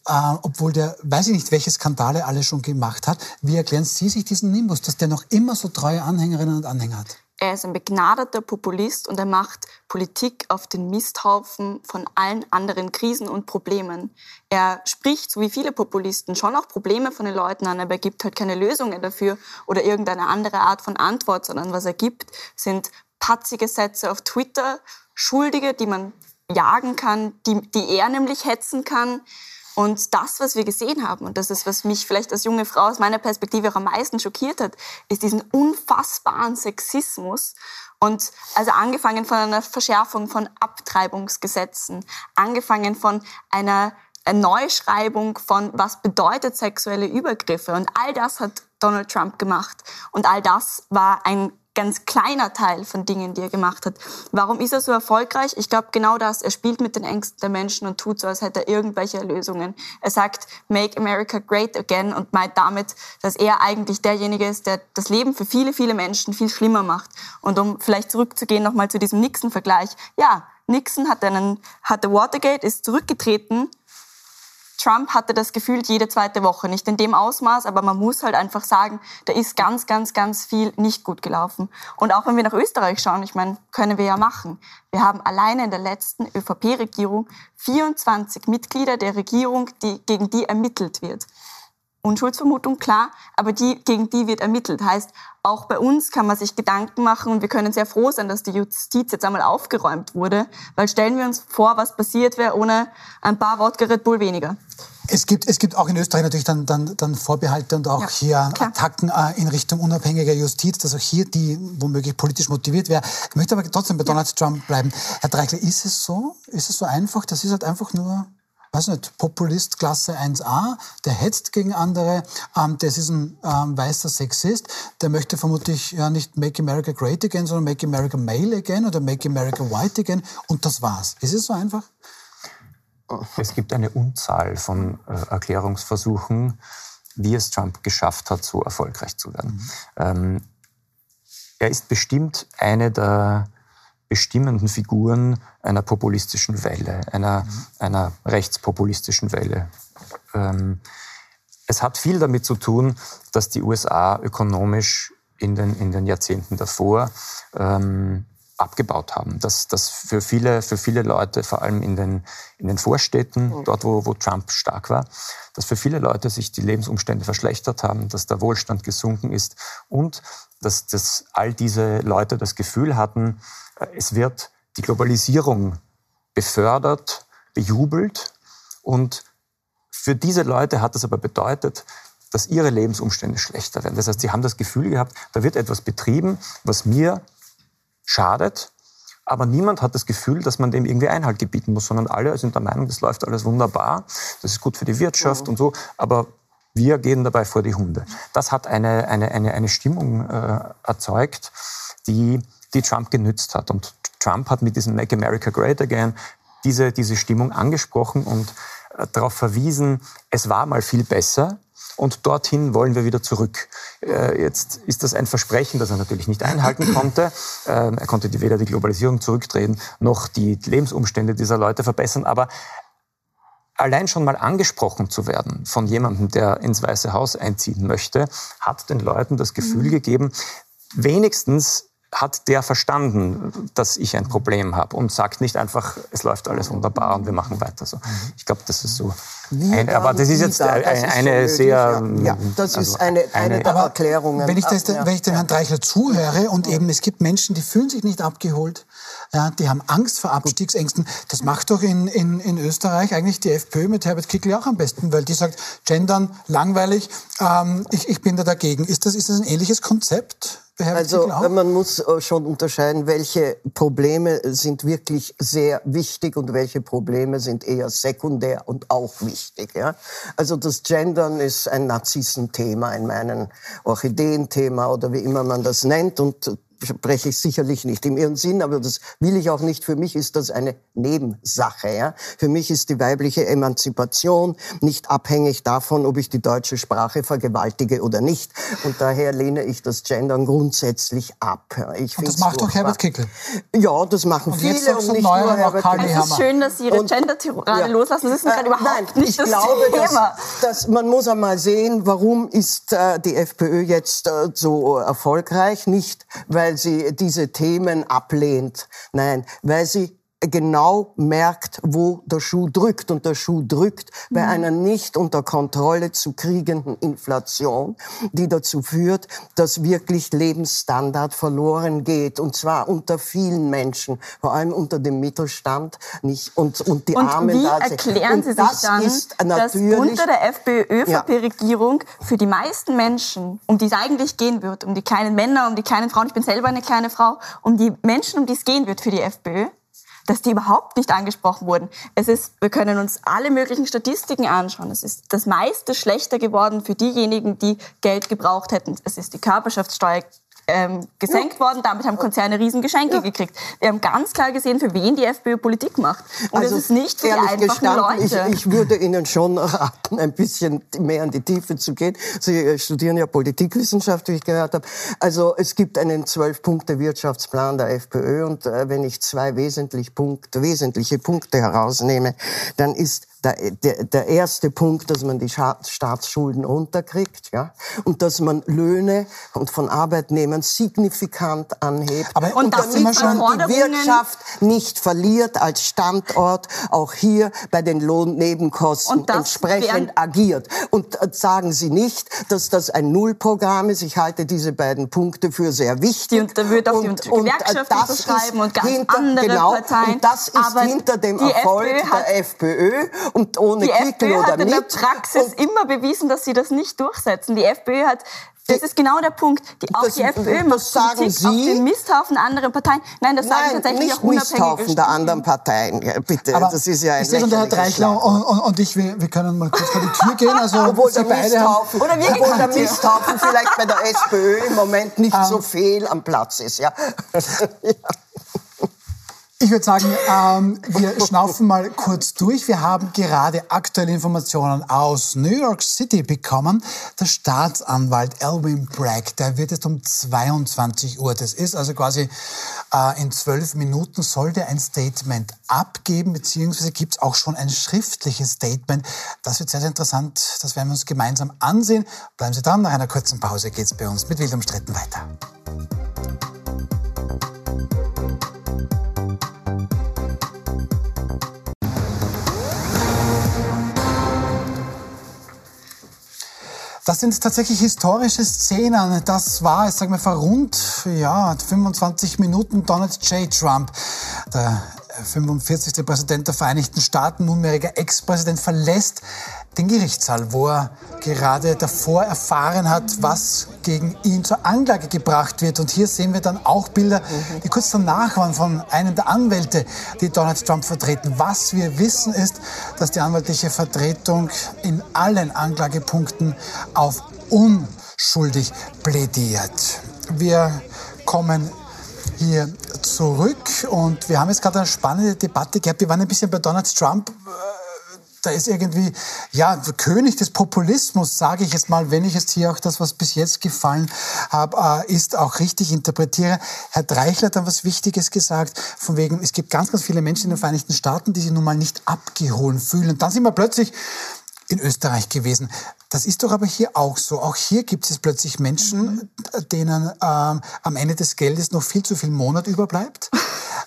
S1: äh, obwohl der, weiß ich nicht, welche Skandale alle schon gemacht hat. Wie erklären Sie sich diesen Nimbus, dass der noch immer so treue Anhängerinnen und Anhänger hat?
S4: Er ist ein begnadeter Populist und er macht Politik auf den Misthaufen von allen anderen Krisen und Problemen. Er spricht, so wie viele Populisten, schon auch Probleme von den Leuten an, aber er gibt halt keine Lösungen dafür oder irgendeine andere Art von Antwort, sondern was er gibt, sind patzige Sätze auf Twitter, Schuldige, die man jagen kann, die, die er nämlich hetzen kann. Und das, was wir gesehen haben, und das ist, was mich vielleicht als junge Frau aus meiner Perspektive auch am meisten schockiert hat, ist diesen unfassbaren Sexismus. Und also angefangen von einer Verschärfung von Abtreibungsgesetzen, angefangen von einer Neuschreibung von, was bedeutet sexuelle Übergriffe. Und all das hat Donald Trump gemacht. Und all das war ein ganz kleiner Teil von Dingen, die er gemacht hat. Warum ist er so erfolgreich? Ich glaube genau das. Er spielt mit den Ängsten der Menschen und tut so, als hätte er irgendwelche Lösungen. Er sagt, make America great again und meint damit, dass er eigentlich derjenige ist, der das Leben für viele, viele Menschen viel schlimmer macht. Und um vielleicht zurückzugehen nochmal zu diesem Nixon-Vergleich. Ja, Nixon hat einen, hatte Watergate, ist zurückgetreten Trump hatte das Gefühl jede zweite Woche, nicht in dem Ausmaß, aber man muss halt einfach sagen, da ist ganz, ganz, ganz viel nicht gut gelaufen. Und auch wenn wir nach Österreich schauen, ich meine, können wir ja machen. Wir haben alleine in der letzten ÖVP-Regierung 24 Mitglieder der Regierung, die, gegen die ermittelt wird. Unschuldsvermutung, klar, aber die, gegen die wird ermittelt. Heißt, auch bei uns kann man sich Gedanken machen und wir können sehr froh sein, dass die Justiz jetzt einmal aufgeräumt wurde, weil stellen wir uns vor, was passiert wäre ohne ein paar Wodka Red Bull weniger.
S1: Es gibt, es gibt auch in Österreich natürlich dann, dann, dann Vorbehalte und auch ja, hier klar. Attacken äh, in Richtung unabhängiger Justiz, dass auch hier die womöglich politisch motiviert wäre. Ich möchte aber trotzdem bei Donald ja. Trump bleiben. Herr Dreichler, ist es so? Ist es so einfach? Das ist halt einfach nur weiß nicht, Populist Klasse 1a, der hetzt gegen andere, ähm, das ist ein ähm, weißer Sexist, der möchte vermutlich ja nicht Make America Great Again, sondern Make America Male Again oder Make America White Again und das war's. Ist es so einfach?
S2: Es gibt eine Unzahl von äh, Erklärungsversuchen, wie es Trump geschafft hat, so erfolgreich zu werden. Mhm. Ähm, er ist bestimmt eine der bestimmenden Figuren einer populistischen Welle, einer, mhm. einer rechtspopulistischen Welle. Ähm, es hat viel damit zu tun, dass die USA ökonomisch in den, in den Jahrzehnten davor ähm, abgebaut haben. Dass das für viele, für viele Leute, vor allem in den, in den Vorstädten, mhm. dort wo, wo Trump stark war, dass für viele Leute sich die Lebensumstände verschlechtert haben, dass der Wohlstand gesunken ist und dass, dass all diese Leute das Gefühl hatten, äh, es wird die Globalisierung befördert, bejubelt und für diese Leute hat das aber bedeutet, dass ihre Lebensumstände schlechter werden. Das heißt, sie haben das Gefühl gehabt, da wird etwas betrieben, was mir schadet, aber niemand hat das Gefühl, dass man dem irgendwie Einhalt gebieten muss, sondern alle sind der Meinung, das läuft alles wunderbar, das ist gut für die Wirtschaft mhm. und so, aber wir gehen dabei vor die Hunde. Das hat eine, eine, eine, eine Stimmung äh, erzeugt, die, die Trump genützt hat. Und Trump hat mit diesem Make America Great Again diese, diese Stimmung angesprochen und äh, darauf verwiesen, es war mal viel besser, und dorthin wollen wir wieder zurück. Äh, jetzt ist das ein Versprechen, das er natürlich nicht einhalten konnte. Ähm, er konnte weder die Globalisierung zurücktreten, noch die Lebensumstände dieser Leute verbessern. Aber allein schon mal angesprochen zu werden von jemandem, der ins Weiße Haus einziehen möchte, hat den Leuten das Gefühl mhm. gegeben, wenigstens hat der verstanden, dass ich ein Problem habe und sagt nicht einfach, es läuft alles wunderbar und wir machen weiter so. Ich glaube, das ist so. Ein, aber das ist jetzt eine, ist sehr.
S3: Ja, ja das also ist eine, eine, eine der Erklärungen.
S1: Wenn ich, das, wenn ich dem Herrn Dreichler zuhöre und eben es gibt Menschen, die fühlen sich nicht abgeholt, ja, die haben Angst vor Abstiegsängsten. Das macht doch in, in, in Österreich eigentlich die FPÖ mit Herbert Kickl auch am besten, weil die sagt, gendern, langweilig, ähm, ich, ich bin da dagegen. Ist das, ist das ein ähnliches Konzept?
S3: Also man muss äh, schon unterscheiden, welche Probleme sind wirklich sehr wichtig und welche Probleme sind eher sekundär und auch wichtig. Ja? Also das Gendern ist ein Narzissenthema in meinen Orchideenthema oder wie immer man das nennt und spreche ich sicherlich nicht im ihren Sinn, aber das will ich auch nicht. Für mich ist das eine Nebensache. Ja? Für mich ist die weibliche Emanzipation nicht abhängig davon, ob ich die deutsche Sprache vergewaltige oder nicht. Und daher lehne ich das Gendern grundsätzlich ab.
S1: Ich und das macht doch Herbert Kickel.
S3: Ja, das machen und viele und nicht nur Herbert
S4: Kickel. Es ist schön, dass Sie Ihre Gender-Tirade ja. loslassen. Das ist äh, überhaupt nein, nicht ich das glaube, Thema.
S3: Dass, dass man muss einmal sehen, warum ist äh, die FPÖ jetzt äh, so erfolgreich? Nicht, weil weil sie diese Themen ablehnt. Nein, weil sie genau merkt, wo der Schuh drückt. Und der Schuh drückt bei mhm. einer nicht unter Kontrolle zu kriegenden Inflation, die dazu führt, dass wirklich Lebensstandard verloren geht. Und zwar unter vielen Menschen, vor allem unter dem Mittelstand nicht, und, und die
S4: und
S3: Armen.
S4: Wie erklären Sie sich dann, dass unter der FPÖ-ÖVP-Regierung ja. für die meisten Menschen, um die es eigentlich gehen wird, um die kleinen Männer, um die kleinen Frauen, ich bin selber eine kleine Frau, um die Menschen, um die es gehen wird für die FPÖ, dass die überhaupt nicht angesprochen wurden. Es ist, wir können uns alle möglichen Statistiken anschauen. Es ist das meiste schlechter geworden für diejenigen, die Geld gebraucht hätten. Es ist die Körperschaftssteuer ähm, gesenkt ja. worden. Damit haben Konzerne Riesengeschenke ja. gekriegt. Wir haben ganz klar gesehen, für wen die FPÖ Politik macht. Und also, es ist nicht für die einfachen Leute.
S3: Ich, ich, würde Ihnen schon raten, ein bisschen mehr in die Tiefe zu gehen. Sie äh, studieren ja Politikwissenschaft, wie ich gehört habe. Also es gibt einen Zwölf-Punkte-Wirtschaftsplan der FPÖ und äh, wenn ich zwei wesentlich Punkt, wesentliche Punkte herausnehme, dann ist der, der, der erste Punkt, dass man die Staatsschulden runterkriegt, ja, und dass man Löhne und von Arbeitnehmern signifikant anhebt
S1: Aber und,
S3: und
S1: damit man
S3: die Wirtschaft nicht verliert als Standort, auch hier bei den Lohnnebenkosten entsprechend agiert. Und äh, sagen Sie nicht, dass das ein Nullprogramm ist. Ich halte diese beiden Punkte für sehr wichtig.
S4: Und da wird auch und, die Gewerkschaft äh, unterschreiben und ganz hinter, andere
S3: genau,
S4: Parteien.
S3: Und das ist hinter dem Erfolg FPÖ der FPÖ und ohne
S4: die
S3: Kickel
S4: FPÖ
S3: oder
S4: hat in der Praxis immer bewiesen, dass sie das nicht durchsetzen. Die FPÖ hat Das ist genau der Punkt. Die, auch das, die FPÖ macht sagen Politik Sie? auf den Misthaufen der anderen Parteien. Nein, das Nein, sagen tatsächlich
S3: nicht auch Misthaufen der anderen Parteien. Ja, bitte,
S1: Aber das ist ja ein Ich sehe schon, der Herr Dreichler und, und, und, ich, wir, wir, können mal kurz vor die Tür gehen. Also
S3: obwohl Sie der Misthaufen, oder wir obwohl der Misthaufen vielleicht bei der SPÖ im Moment nicht um, so viel am Platz ist. Ja. ja.
S1: Ich würde sagen, ähm, wir schnaufen mal kurz durch. Wir haben gerade aktuelle Informationen aus New York City bekommen. Der Staatsanwalt Elwin Bragg, der wird jetzt um 22 Uhr, das ist also quasi äh, in zwölf Minuten, soll der ein Statement abgeben, beziehungsweise gibt es auch schon ein schriftliches Statement. Das wird sehr, sehr interessant. Das werden wir uns gemeinsam ansehen. Bleiben Sie dran, nach einer kurzen Pause geht es bei uns mit Wild umstritten weiter. Das sind tatsächlich historische Szenen. Das war, ich sage mal, vor rund ja, 25 Minuten Donald J. Trump, der 45. Präsident der Vereinigten Staaten, nunmehriger Ex-Präsident, verlässt den Gerichtssaal, wo er gerade davor erfahren hat, was gegen ihn zur Anklage gebracht wird. Und hier sehen wir dann auch Bilder, die kurz danach waren von einem der Anwälte, die Donald Trump vertreten. Was wir wissen ist, dass die anwaltliche Vertretung in allen Anklagepunkten auf unschuldig plädiert. Wir kommen hier zurück und wir haben jetzt gerade eine spannende Debatte gehabt. Wir waren ein bisschen bei Donald Trump da ist irgendwie, ja, König des Populismus, sage ich jetzt mal, wenn ich jetzt hier auch das, was bis jetzt gefallen habe, äh, ist, auch richtig interpretiere. Herr Dreichler hat dann was Wichtiges gesagt, von wegen, es gibt ganz, ganz viele Menschen in den Vereinigten Staaten, die sich nun mal nicht abgeholt fühlen. Und dann sind wir plötzlich in Österreich gewesen. Das ist doch aber hier auch so. Auch hier gibt es plötzlich Menschen, denen ähm, am Ende des Geldes noch viel zu viel Monat überbleibt.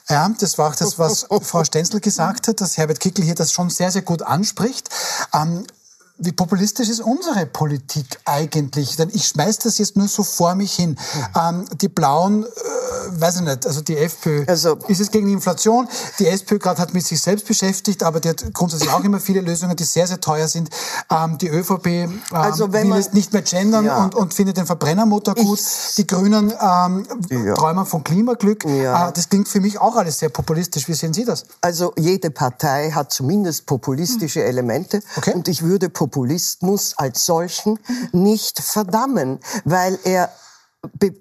S1: Ja, das war auch das, was Frau Stenzel gesagt hat, dass Herbert Kickel hier das schon sehr, sehr gut anspricht. Ähm, wie populistisch ist unsere Politik eigentlich? Denn ich schmeiß das jetzt nur so vor mich hin. Ähm, die Blauen, äh, weiß ich nicht, also die FPÖ also, ist es gegen die Inflation. Die SPÖ gerade hat mit sich selbst beschäftigt, aber die hat grundsätzlich auch immer viele Lösungen, die sehr, sehr teuer sind. Ähm, die ÖVP ähm, also will man, es nicht mehr gendern ja. und, und findet den Verbrennermotor gut. Ich, die Grünen ähm, ja. träumen von Klimaglück. Ja. Äh, das klingt für mich auch alles sehr populistisch. Wie sehen Sie das?
S3: Also jede Partei hat zumindest populistische Elemente. Okay. Und ich würde Populismus als solchen nicht verdammen, weil er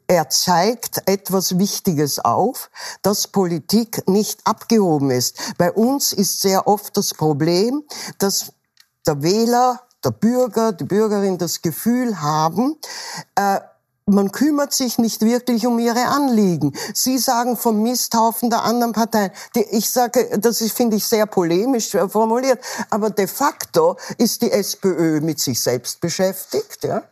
S3: er zeigt etwas Wichtiges auf, dass Politik nicht abgehoben ist. Bei uns ist sehr oft das Problem, dass der Wähler, der Bürger, die Bürgerin das Gefühl haben, äh, man kümmert sich nicht wirklich um ihre Anliegen. Sie sagen vom Misthaufen der anderen Parteien. Ich sage, das ist, finde ich, sehr polemisch formuliert, aber de facto ist die SPÖ mit sich selbst beschäftigt. Ja?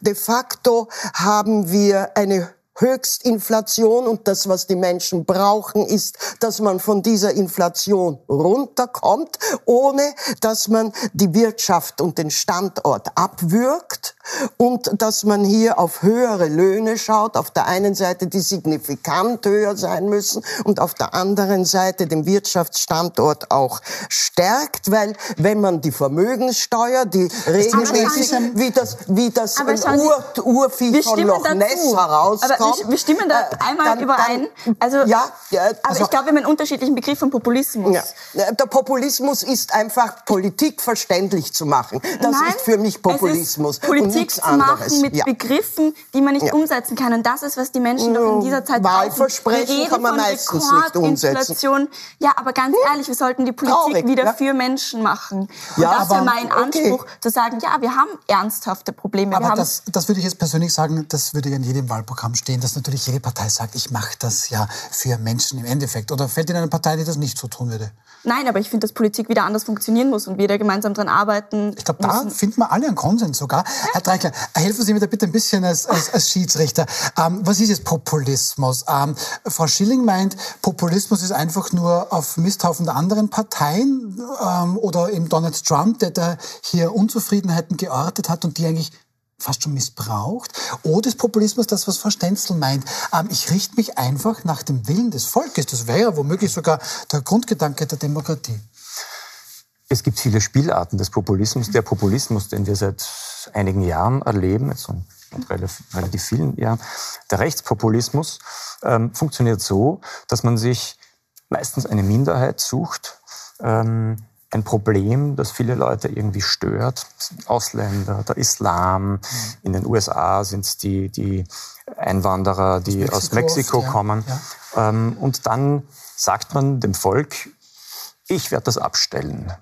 S3: De facto haben wir eine Höchstinflation und das, was die Menschen brauchen, ist, dass man von dieser Inflation runterkommt, ohne dass man die Wirtschaft und den Standort abwürgt und dass man hier auf höhere Löhne schaut, auf der einen Seite, die signifikant höher sein müssen und auf der anderen Seite den Wirtschaftsstandort auch stärkt, weil wenn man die Vermögenssteuer, die regelmäßig, wie das, wie das Ur, Urvieh von Loch Ness herauskommt,
S4: wir, wir, stimmen da äh, einmal dann, überein. Also, ja, ja, also, aber ich glaube, wir haben einen unterschiedlichen Begriff von Populismus.
S3: Ja. Der Populismus ist einfach Politik verständlich zu machen. Das Nein, ist für mich Populismus.
S4: Politik zu machen mit ja. Begriffen, die man nicht ja. umsetzen kann. Und das ist, was die Menschen doch in dieser Zeit
S3: Wahlversprechen kann man meistens Rekord, nicht umsetzen. Inflation.
S4: Ja, aber ganz hm. ehrlich, wir sollten die Politik Traurig, wieder für Menschen machen. Und ja, das wäre mein Anspruch, okay. zu sagen, ja, wir haben ernsthafte Probleme.
S1: Aber das, das würde ich jetzt persönlich sagen, das würde ja in jedem Wahlprogramm stehen, dass natürlich jede Partei sagt, ich mache das ja für Menschen im Endeffekt. Oder fällt Ihnen eine Partei, die das nicht so tun würde?
S4: Nein, aber ich finde, dass Politik wieder anders funktionieren muss und wir da gemeinsam dran arbeiten.
S1: Ich glaube, da finden wir alle einen Konsens sogar. Ja. Herr Dreikler, helfen Sie mir da bitte ein bisschen als, als, als Schiedsrichter. Ähm, was ist jetzt Populismus? Ähm, Frau Schilling meint, Populismus ist einfach nur auf Misthaufen der anderen Parteien ähm, oder eben Donald Trump, der da hier Unzufriedenheiten geortet hat und die eigentlich fast schon missbraucht. Oder ist Populismus das, was Frau Stenzel meint? Ähm, ich richte mich einfach nach dem Willen des Volkes. Das wäre ja womöglich sogar der Grundgedanke der Demokratie.
S2: es gibt viele Spielarten des Populismus. Der Populismus, den wir seit einigen Jahren erleben, relativ, relativ vielen Jahren, der Rechtspopulismus ähm, funktioniert so, dass man sich meistens eine Minderheit sucht, ähm, ein Problem, das viele Leute irgendwie stört. Ausländer, der Islam. Mhm. In den USA sind es die, die Einwanderer, die aus Mexiko, aus Mexiko kommen. Ja, ja. Ähm, und dann sagt man dem Volk, ich werde das abstellen.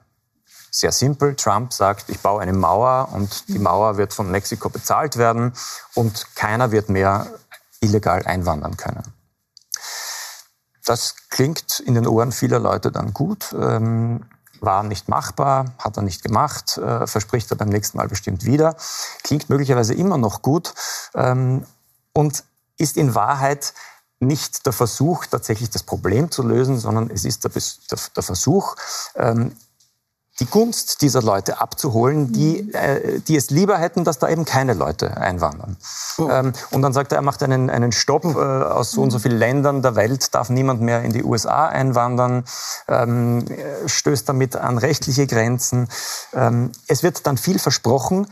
S2: Sehr simpel. Trump sagt, ich baue eine Mauer und die Mauer wird von Mexiko bezahlt werden und keiner wird mehr illegal einwandern können. Das klingt in den Ohren vieler Leute dann gut, ähm, war nicht machbar, hat er nicht gemacht, äh, verspricht er beim nächsten Mal bestimmt wieder, klingt möglicherweise immer noch gut ähm, und ist in Wahrheit nicht der Versuch, tatsächlich das Problem zu lösen, sondern es ist der, der, der Versuch, ähm, die Gunst dieser Leute abzuholen, die, äh, die es lieber hätten, dass da eben keine Leute einwandern. Oh. Ähm, und dann sagt er, er macht einen, einen Stopp äh, aus so und so vielen Ländern der Welt, darf niemand mehr in die USA einwandern, ähm, stößt damit an rechtliche Grenzen. Ähm, es wird dann viel versprochen,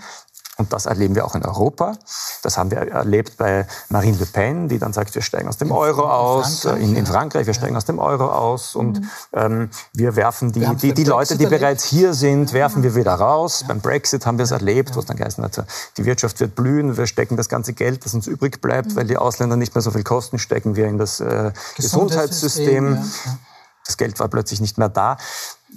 S2: und das erleben wir auch in Europa. Das haben wir erlebt bei Marine Le Pen, die dann sagt, wir steigen aus dem in Euro aus. Frankreich, in, in, Frankreich, wir steigen aus dem Euro aus. Und mhm. ähm, wir werfen die, wir die, die Leute, die bereits hier sind, werfen wir wieder raus. Ja. Beim Brexit haben wir es erlebt, ja. wo es dann geheißen hat, die Wirtschaft wird blühen, wir stecken das ganze Geld, das uns übrig bleibt, mhm. weil die Ausländer nicht mehr so viel kosten, stecken wir in das äh, Gesundheitssystem. Ja. Das Geld war plötzlich nicht mehr da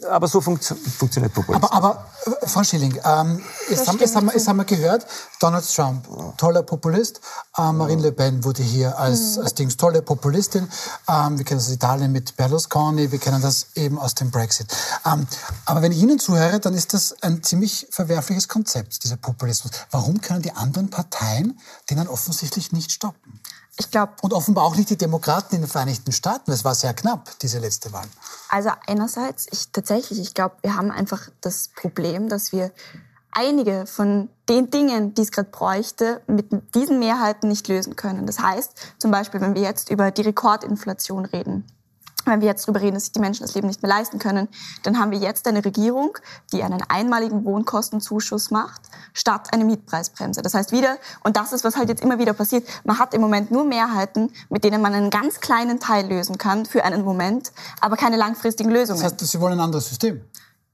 S2: aber so funktio funktioniert Populismus.
S1: Aber, aber äh, Frau Schilling, ähm, jetzt, haben, jetzt, haben, jetzt, haben, wir gehört, Donald Trump, toller Populist. Äh, Marine Le Pen wurde hier als, mhm. als Dings tolle Populistin. Ähm, wir kennen das aus Italien mit Berlusconi, wir kennen das eben aus dem Brexit. Ähm, aber wenn ich Ihnen zuhöre, dann ist das ein ziemlich verwerfliches Konzept, dieser Populismus. Warum können die anderen Parteien den dann offensichtlich nicht stoppen?
S4: Ich glaube.
S1: Und offenbar auch nicht die Demokraten in den Vereinigten Staaten. Es war sehr knapp, diese letzte Wahl.
S4: Also einerseits, ich tatsächlich, ich glaube, wir haben einfach das Problem, dass wir einige von den Dingen, die es gerade bräuchte, mit diesen Mehrheiten nicht lösen können. Das heißt, zum Beispiel, wenn wir jetzt über die Rekordinflation reden, wenn wir jetzt darüber reden, dass sich die Menschen das Leben nicht mehr leisten können, dann haben wir jetzt eine Regierung, die einen einmaligen Wohnkostenzuschuss macht, statt eine Mietpreisbremse. Das heißt wieder, und das ist, was halt jetzt immer wieder passiert, man hat im Moment nur Mehrheiten, mit denen man einen ganz kleinen Teil lösen kann für einen Moment, aber keine langfristigen Lösungen.
S1: Das heißt, Sie wollen ein anderes System?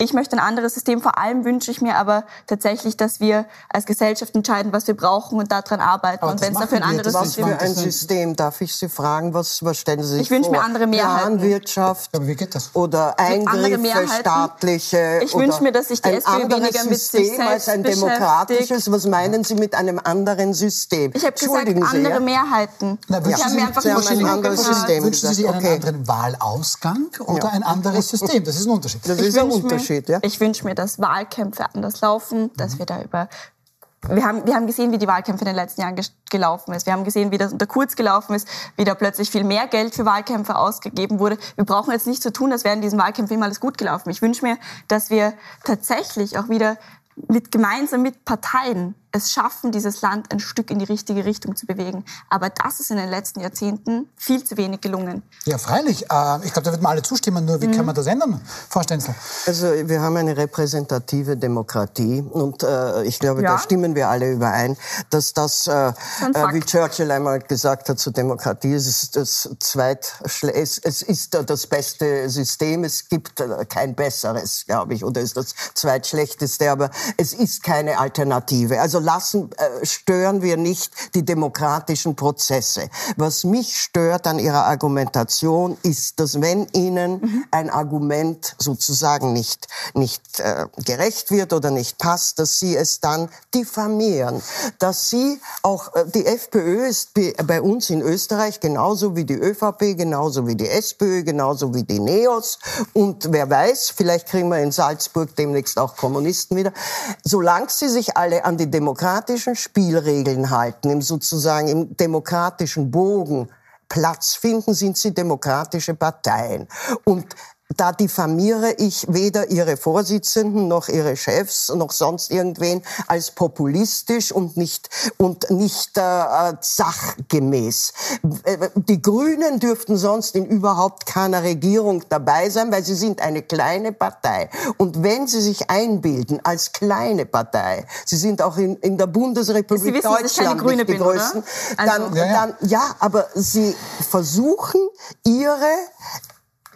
S4: Ich möchte ein anderes System. Vor allem wünsche ich mir aber tatsächlich, dass wir als Gesellschaft entscheiden, was wir brauchen und daran arbeiten.
S3: Aber und wenn es dafür ein anderes was System ist. ein System? Darf ich Sie fragen, was, was stellen Sie sich
S4: Ich wünsche mir andere Mehrheiten.
S3: Planwirtschaft
S1: aber wie geht das?
S3: oder Eingriffe, staatliche.
S4: Ich wünsche mir, dass sich die
S3: ein
S4: SPÖ weniger mit sich
S3: selbst als ein demokratisches. Was meinen Sie mit einem anderen System?
S4: Ich habe gesagt, andere ja? Mehrheiten.
S1: Na,
S4: ich
S1: habe mir einfach Sie ein anderes System Wünschen Sie sich einen okay. anderen Wahlausgang oder ja. ein anderes System? Das ist ein Unterschied.
S3: Das ist ein Unterschied.
S4: Unterschied, ja? Ich wünsche mir, dass Wahlkämpfe anders laufen, dass mhm. wir da über wir haben, wir haben gesehen, wie die Wahlkämpfe in den letzten Jahren gelaufen ist. Wir haben gesehen, wie das unter Kurz gelaufen ist, wie da plötzlich viel mehr Geld für Wahlkämpfe ausgegeben wurde. Wir brauchen jetzt nicht so tun, als wären in diesen Wahlkämpfen immer alles gut gelaufen. Ich wünsche mir, dass wir tatsächlich auch wieder mit, gemeinsam mit Parteien es schaffen, dieses Land ein Stück in die richtige Richtung zu bewegen. Aber das ist in den letzten Jahrzehnten viel zu wenig gelungen.
S1: Ja, freilich. Äh, ich glaube, da wird man alle zustimmen. Nur wie mhm. kann man das ändern, Frau Stenzel?
S3: Also wir haben eine repräsentative Demokratie und äh, ich glaube, ja. da stimmen wir alle überein, dass das, äh, äh wie Churchill einmal gesagt hat zur Demokratie, es ist das zweit, es, es ist das beste System. Es gibt äh, kein besseres, glaube ich, oder ist das zweitschlechteste. Aber es ist keine Alternative. Also lassen, äh, stören wir nicht die demokratischen Prozesse. Was mich stört an Ihrer Argumentation ist, dass wenn Ihnen mhm. ein Argument sozusagen nicht, nicht äh, gerecht wird oder nicht passt, dass Sie es dann diffamieren. Dass Sie auch, äh, die FPÖ ist bei uns in Österreich genauso wie die ÖVP, genauso wie die SPÖ, genauso wie die NEOS. Und wer weiß, vielleicht kriegen wir in Salzburg demnächst auch Kommunisten wieder. Solange sie sich alle an die Demokratie demokratischen Spielregeln halten, im sozusagen im demokratischen Bogen Platz finden, sind sie demokratische Parteien. Und da diffamiere ich weder ihre Vorsitzenden noch ihre Chefs noch sonst irgendwen als populistisch und nicht und nicht äh, sachgemäß. Äh, die Grünen dürften sonst in überhaupt keiner Regierung dabei sein, weil sie sind eine kleine Partei. Und wenn sie sich einbilden als kleine Partei, sie sind auch in, in der Bundesrepublik wissen, Deutschland nicht die bin, größten, also, dann, ja, ja. dann ja, aber sie versuchen ihre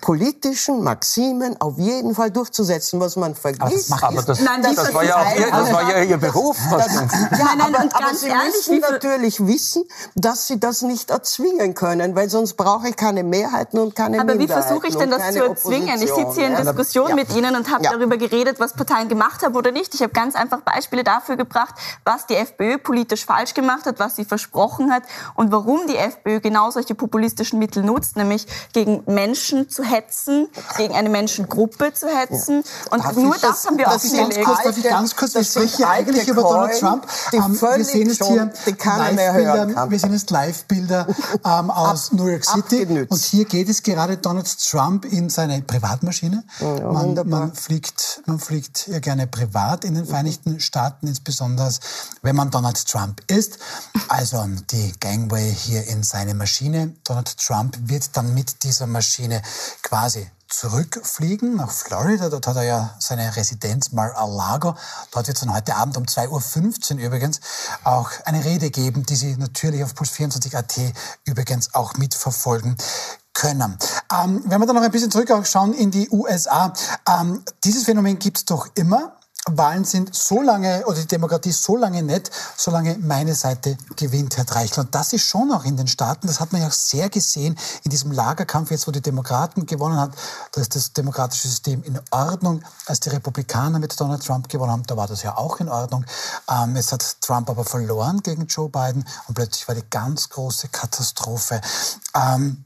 S3: politischen Maximen auf jeden Fall durchzusetzen, was man vergisst.
S2: Aber das, nein, das, das, war ja auch ihr, das war ja ihr Beruf.
S3: Das, ja, nein, aber, aber Sie ehrlich, müssen natürlich wissen, dass Sie das nicht erzwingen können, weil sonst brauche ich keine Mehrheiten und keine
S4: Aber wie versuche ich denn das zu erzwingen? Ich sitze hier in Diskussion ja. mit Ihnen und habe ja. darüber geredet, was Parteien gemacht haben oder nicht. Ich habe ganz einfach Beispiele dafür gebracht, was die FPÖ politisch falsch gemacht hat, was sie versprochen hat und warum die FPÖ genau solche populistischen Mittel nutzt, nämlich gegen Menschen zu helfen hetzen, gegen eine Menschengruppe zu hetzen. Und darf nur das, das, haben wir aufgelegt.
S1: Kurz, darf ich ganz kurz, wir sprechen hier eigentlich über Donald Trump. Ähm, wir sehen jetzt hier Live-Bilder, wir sehen jetzt Live-Bilder ähm, aus New York City. Abgenützt. Und hier geht es gerade Donald Trump in seine Privatmaschine. Ja, man, man, fliegt, man fliegt ja gerne privat in den Vereinigten Staaten, insbesondere wenn man Donald Trump ist. Also die Gangway hier in seine Maschine. Donald Trump wird dann mit dieser Maschine quasi zurückfliegen nach Florida. Dort hat er ja seine Residenz Mar-a-Lago. Dort wird es dann heute Abend um 2.15 Uhr übrigens auch eine Rede geben, die Sie natürlich auf Puls24.at übrigens auch mitverfolgen können. Ähm, wenn wir dann noch ein bisschen zurückschauen in die USA, ähm, dieses Phänomen gibt es doch immer. Wahlen sind so lange, oder die Demokratie ist so lange nett, solange meine Seite gewinnt, Herr Treichel. Und das ist schon auch in den Staaten, das hat man ja auch sehr gesehen in diesem Lagerkampf jetzt, wo die Demokraten gewonnen haben. Da ist das demokratische System in Ordnung. Als die Republikaner mit Donald Trump gewonnen haben, da war das ja auch in Ordnung. Ähm, jetzt hat Trump aber verloren gegen Joe Biden und plötzlich war die ganz große Katastrophe. Ähm,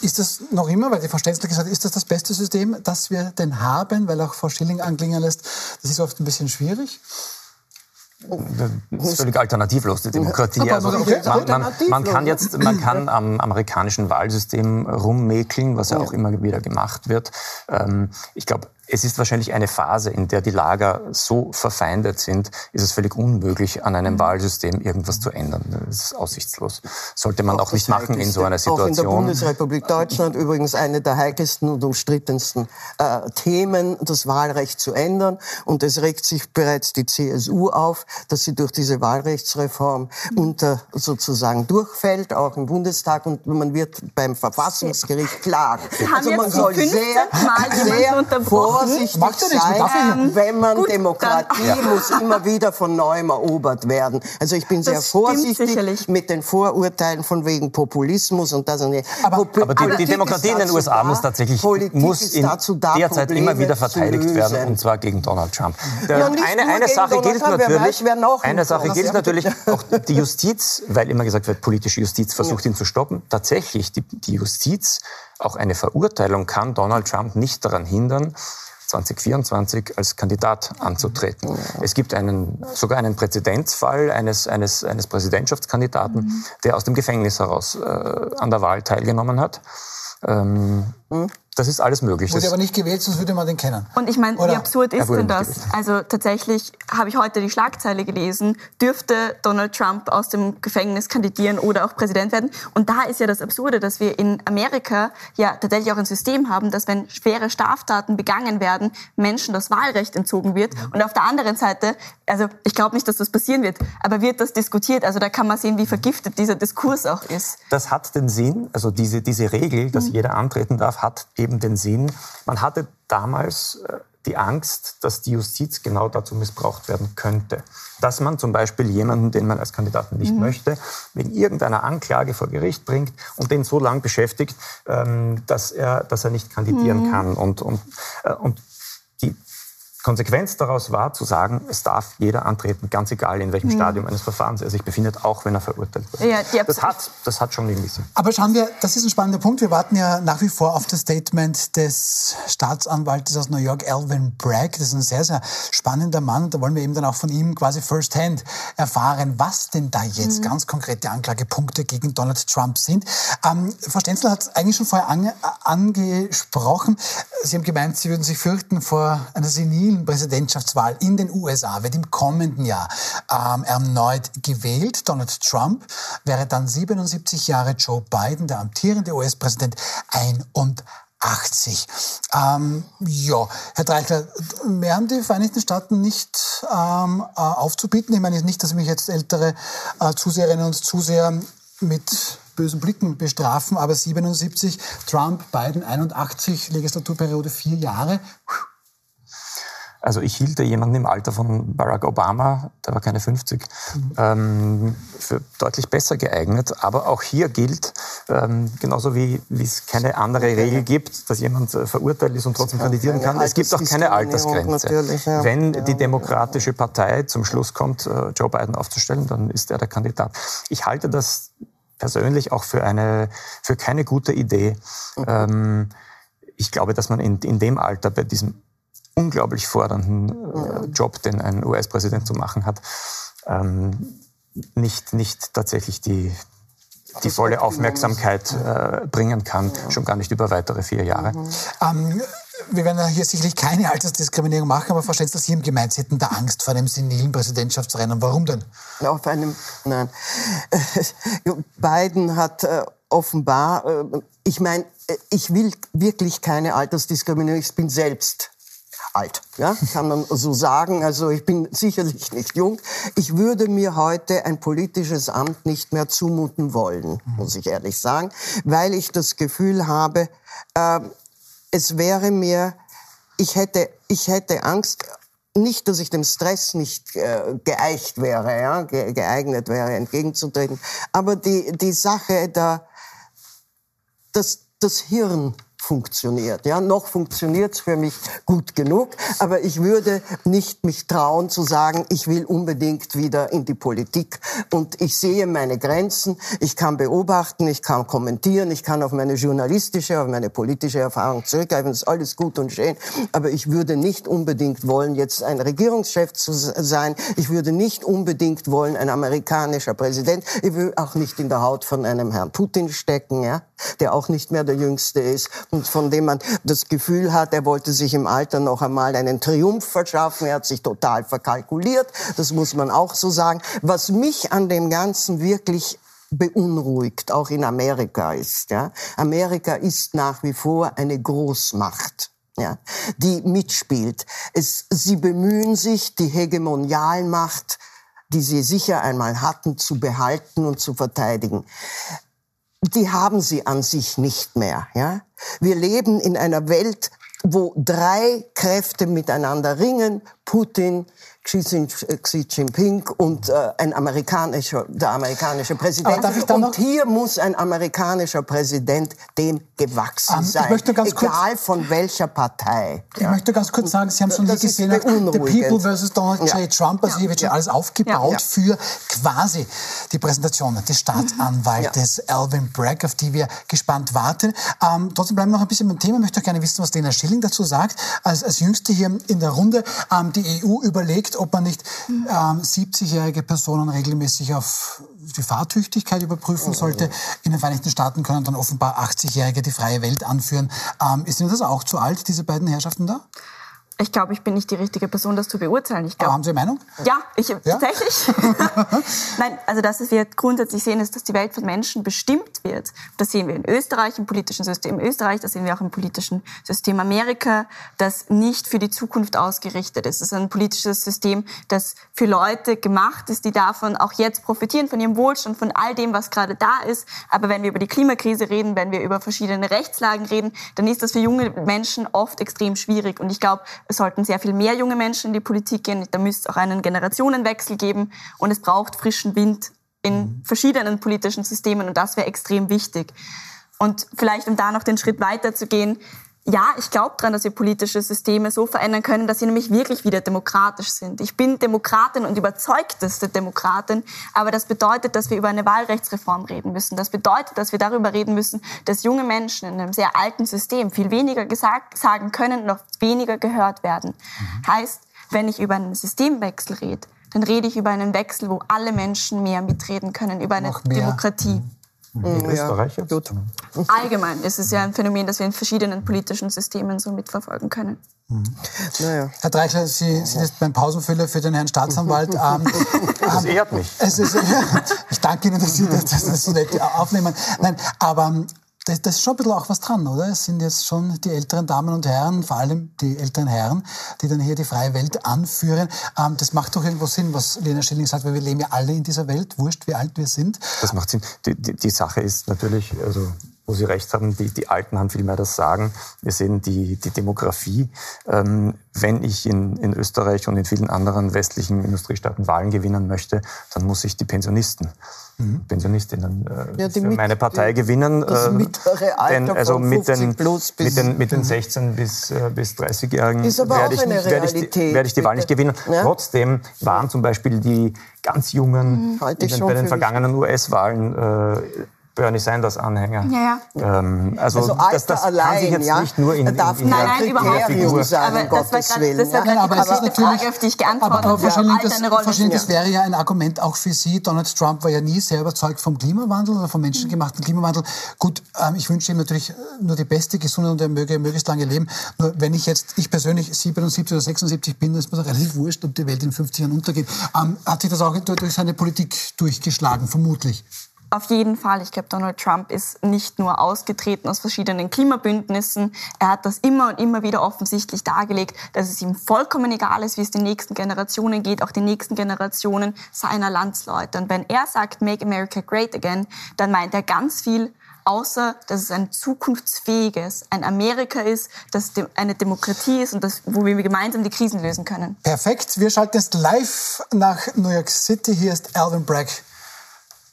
S1: ist das noch immer, weil die Frau Stenzler gesagt hat, ist das das beste System, das wir denn haben? Weil auch Frau Schilling anklingen lässt, das ist oft ein bisschen schwierig.
S2: Das ist völlig alternativlos, die Demokratie. Also man, man, man, kann jetzt, man kann am amerikanischen Wahlsystem rummäkeln, was ja auch immer wieder gemacht wird. Ähm, ich glaube, es ist wahrscheinlich eine Phase, in der die Lager so verfeindet sind, ist es völlig unmöglich, an einem mhm. Wahlsystem irgendwas zu ändern. Das ist aussichtslos. Sollte man auch, auch nicht machen in so einer Situation. Auch in
S3: der Bundesrepublik Deutschland übrigens eine der heikelsten und umstrittensten äh, Themen, das Wahlrecht zu ändern. Und es regt sich bereits die CSU auf, dass sie durch diese Wahlrechtsreform mhm. unter sozusagen durchfällt, auch im Bundestag. Und man wird beim Verfassungsgericht klagen.
S4: Also man soll sehr, sehr vor
S3: vorsichtig Macht ja sein, wenn man Gut, Demokratie dann, ja. muss immer wieder von neuem erobert werden. Also ich bin das sehr vorsichtig mit den Vorurteilen von wegen Populismus und das. Und
S2: aber, Pop aber die, die Demokratie in den USA da, muss tatsächlich muss in da, derzeit Probleme immer wieder verteidigt werden und zwar gegen Donald Trump. Ja, eine, eine Sache gilt natürlich, weiß, eine Sache gilt natürlich auch die Justiz, weil immer gesagt wird, politische Justiz versucht ihn zu stoppen. Tatsächlich die, die Justiz auch eine Verurteilung kann Donald Trump nicht daran hindern, 2024 als Kandidat anzutreten. Es gibt einen, sogar einen Präzedenzfall eines, eines, eines Präsidentschaftskandidaten, mhm. der aus dem Gefängnis heraus äh, an der Wahl teilgenommen hat. Ähm, mhm. Das ist alles möglich.
S1: Wurde aber nicht gewählt, sonst würde man den kennen.
S4: Und ich meine, wie absurd ist denn das? Also tatsächlich habe ich heute die Schlagzeile gelesen, dürfte Donald Trump aus dem Gefängnis kandidieren oder auch Präsident werden. Und da ist ja das Absurde, dass wir in Amerika ja tatsächlich auch ein System haben, dass wenn schwere Straftaten begangen werden, Menschen das Wahlrecht entzogen wird. Und auf der anderen Seite, also ich glaube nicht, dass das passieren wird, aber wird das diskutiert. Also da kann man sehen, wie vergiftet dieser Diskurs auch ist.
S2: Das hat den Sinn, also diese, diese Regel, dass mhm. jeder antreten darf, hat eben eben den Sinn, man hatte damals äh, die Angst, dass die Justiz genau dazu missbraucht werden könnte. Dass man zum Beispiel jemanden, den man als Kandidaten nicht mhm. möchte, wegen irgendeiner Anklage vor Gericht bringt und den so lange beschäftigt, ähm, dass er, dass er nicht kandidieren mhm. kann. Und, und, äh, und die Konsequenz daraus war zu sagen, es darf jeder antreten, ganz egal in welchem mhm. Stadium eines Verfahrens er sich befindet, auch wenn er verurteilt wird. Ja, das, hat, das hat schon irgendwie Sinn.
S1: Aber schauen wir, das ist ein spannender Punkt. Wir warten ja nach wie vor auf das Statement des Staatsanwaltes aus New York, Alvin Bragg. Das ist ein sehr, sehr spannender Mann. Da wollen wir eben dann auch von ihm quasi firsthand erfahren, was denn da jetzt mhm. ganz konkrete Anklagepunkte gegen Donald Trump sind. Ähm, Frau Stenzel hat es eigentlich schon vorher ange angesprochen. Sie haben gemeint, Sie würden sich fürchten vor einer senilen Präsidentschaftswahl in den USA, wird im kommenden Jahr ähm, erneut gewählt. Donald Trump wäre dann 77 Jahre, Joe Biden, der amtierende US-Präsident, 81. Ähm, ja, Herr Dreichler, mehr haben die Vereinigten Staaten nicht ähm, äh, aufzubieten. Ich meine nicht, dass mich jetzt ältere äh, Zuseherinnen und Zuseher mit bösen Blicken bestrafen, aber 77, Trump, Biden 81, Legislaturperiode vier Jahre.
S2: Also ich hielte jemanden im Alter von Barack Obama, der war keine 50, mhm. ähm, für deutlich besser geeignet. Aber auch hier gilt, ähm, genauso wie, es keine andere Regel gibt, dass jemand äh, verurteilt ist und trotzdem kandidieren kann, es gibt auch keine Altersgrenze. Ja. Wenn die Demokratische Partei zum Schluss kommt, äh, Joe Biden aufzustellen, dann ist er der Kandidat. Ich halte das persönlich auch für, eine, für keine gute Idee. Mhm. Ähm, ich glaube, dass man in, in dem Alter bei diesem unglaublich fordernden äh, Job, den ein US-Präsident zu machen hat, ähm, nicht, nicht tatsächlich die, die volle Aufmerksamkeit äh, bringen kann, schon gar nicht über weitere vier Jahre. Mhm.
S1: Ähm, wir werden hier sicherlich keine Altersdiskriminierung machen, aber Frau Stenzel, Sie haben gemeint, Sie hätten da Angst vor einem senilen Präsidentschaftsrennen. Warum denn?
S3: Auf einem, nein. Biden hat äh, offenbar, äh, ich meine, äh, ich will wirklich keine Altersdiskriminierung, ich bin selbst alt, ja, kann man so sagen. Also ich bin sicherlich nicht jung. Ich würde mir heute ein politisches Amt nicht mehr zumuten wollen, muss ich ehrlich sagen, weil ich das Gefühl habe, äh, es wäre mir, ich hätte, ich hätte Angst, nicht, dass ich dem Stress nicht äh, geeicht wäre, ja, ge geeignet wäre, entgegenzutreten, aber die, die Sache da, das, das Hirn funktioniert. Ja, noch funktioniert es für mich gut genug, aber ich würde nicht mich trauen zu sagen, ich will unbedingt wieder in die Politik. Und ich sehe meine Grenzen, ich kann beobachten, ich kann kommentieren, ich kann auf meine journalistische, auf meine politische Erfahrung zurückgreifen, das ist alles gut und schön, aber ich würde nicht unbedingt wollen, jetzt ein Regierungschef zu sein, ich würde nicht unbedingt wollen, ein amerikanischer Präsident, ich will auch nicht in der Haut von einem Herrn Putin stecken, ja, der auch nicht mehr der Jüngste ist von dem man das Gefühl hat, er wollte sich im Alter noch einmal einen Triumph verschaffen. Er hat sich total verkalkuliert. Das muss man auch so sagen. Was mich an dem Ganzen wirklich beunruhigt, auch in Amerika ist, ja. Amerika ist nach wie vor eine Großmacht. Ja, die mitspielt. Es, sie bemühen sich, die Hegemonialmacht, die sie sicher einmal hatten, zu behalten und zu verteidigen die haben sie an sich nicht mehr. Ja? Wir leben in einer Welt, wo drei Kräfte miteinander ringen, Putin, Xi Jinping und äh, ein amerikanischer, der amerikanische Präsident. und hier muss ein amerikanischer Präsident dem gewachsen ähm, sein, egal von welcher Partei.
S1: Ich ja. möchte ganz kurz sagen, Sie haben schon hier gesehen, The People versus Donald ja. J. Trump, also hier wird schon alles aufgebaut für quasi die Präsentation des Staatsanwaltes Alvin Bragg, auf die wir gespannt warten. Ähm, trotzdem bleiben wir noch ein bisschen beim Thema. Ich möchte auch gerne wissen, was Lena Schilling dazu sagt. Als, als Jüngste hier in der Runde, ähm, die EU überlegt, ob man nicht ähm, 70-jährige Personen regelmäßig auf die Fahrtüchtigkeit überprüfen sollte. In den Vereinigten Staaten können dann offenbar 80-Jährige die freie Welt anführen. Ähm, ist Ihnen das auch zu alt, diese beiden Herrschaften da?
S4: Ich glaube, ich bin nicht die richtige Person, das zu beurteilen. Ich glaub,
S1: Aber haben Sie eine Meinung?
S4: Ja, ich ja? tatsächlich. Nein, also das, was wir grundsätzlich sehen, ist, dass die Welt von Menschen bestimmt wird. Das sehen wir in Österreich, im politischen System Österreich, das sehen wir auch im politischen System Amerika, das nicht für die Zukunft ausgerichtet ist. Es ist ein politisches System, das für Leute gemacht ist, die davon auch jetzt profitieren, von ihrem Wohlstand, von all dem, was gerade da ist. Aber wenn wir über die Klimakrise reden, wenn wir über verschiedene Rechtslagen reden, dann ist das für junge Menschen oft extrem schwierig. Und ich glaube, es sollten sehr viel mehr junge Menschen in die Politik gehen. Da müsste es auch einen Generationenwechsel geben. Und es braucht frischen Wind in mhm. verschiedenen politischen Systemen. Und das wäre extrem wichtig. Und vielleicht, um da noch den Schritt weiter zu gehen, ja, ich glaube daran, dass wir politische Systeme so verändern können, dass sie nämlich wirklich wieder demokratisch sind. Ich bin Demokratin und überzeugteste Demokratin, aber das bedeutet, dass wir über eine Wahlrechtsreform reden müssen. Das bedeutet, dass wir darüber reden müssen, dass junge Menschen in einem sehr alten System viel weniger gesagt, sagen können, noch weniger gehört werden. Mhm. Heißt, wenn ich über einen Systemwechsel rede, dann rede ich über einen Wechsel, wo alle Menschen mehr mitreden können, über eine Demokratie. Mhm.
S2: In mhm. Österreich jetzt? Gut.
S4: Allgemein ist es ja ein Phänomen, das wir in verschiedenen politischen Systemen so mitverfolgen können.
S1: Mhm. Naja. Herr Dreichler, Sie sind jetzt beim Pausenfüller für den Herrn Staatsanwalt.
S2: Ähm, das ehrt mich.
S1: Ist, ich danke Ihnen, dass Sie das, das so nett aufnehmen. Nein, aber das, ist schon ein bisschen auch was dran, oder? Es sind jetzt schon die älteren Damen und Herren, vor allem die älteren Herren, die dann hier die freie Welt anführen. Ähm, das macht doch irgendwo Sinn, was Lena Schilling sagt, weil wir leben ja alle in dieser Welt, wurscht, wie alt wir sind.
S2: Das macht Sinn. Die, die, die Sache ist natürlich, also wo Sie recht haben, die, die Alten haben viel mehr das Sagen. Wir sehen die, die Demografie. Ähm, wenn ich in, in Österreich und in vielen anderen westlichen Industriestaaten Wahlen gewinnen möchte, dann muss ich die Pensionisten, mhm. Pensionistinnen äh, ja, für mit, meine Partei die, gewinnen.
S3: Das äh, mittlere Alter denn, also von
S2: mit den, mit den, mit den 16 mhm. bis, äh, bis 30-Jährigen werde ich, werd ich, die, werd ich die Wahl nicht gewinnen. Ja? Trotzdem waren zum Beispiel die ganz Jungen mhm. in den, bei den vergangenen US-Wahlen äh, Bernie Sanders Anhänger.
S4: Ja,
S2: ja. Ähm, also, also
S3: das, das allein, kann sich jetzt
S4: ja,
S3: nicht nur
S2: in, in,
S4: darf in nein, nein, überhaupt nicht. Sein, aber das war gerade das war ja. aber es ist natürlich, Frage, auf die ich geantwortet
S1: habe. Aber wahrscheinlich, das, wahrscheinlich das wäre ja ein Argument auch für Sie. Donald Trump war ja nie sehr überzeugt vom Klimawandel oder vom menschengemachten Klimawandel. Gut, ähm, ich wünsche ihm natürlich nur die beste Gesundheit und er möge möglichst lange leben. Nur wenn ich jetzt, ich persönlich 77 oder 76 bin, dann ist mir doch relativ wurscht, ob die Welt in 50 Jahren untergeht. Ähm, hat sich das auch durch seine Politik durchgeschlagen, vermutlich?
S4: Auf jeden Fall. Ich glaube, Donald Trump ist nicht nur ausgetreten aus verschiedenen Klimabündnissen. Er hat das immer und immer wieder offensichtlich dargelegt, dass es ihm vollkommen egal ist, wie es den nächsten Generationen geht, auch den nächsten Generationen seiner Landsleute. Und wenn er sagt, Make America Great Again, dann meint er ganz viel außer dass es ein zukunftsfähiges, ein Amerika ist, das eine Demokratie ist und das, wo wir gemeinsam die Krisen lösen können.
S1: Perfekt. Wir schalten jetzt live nach New York City. Hier ist Alvin Bragg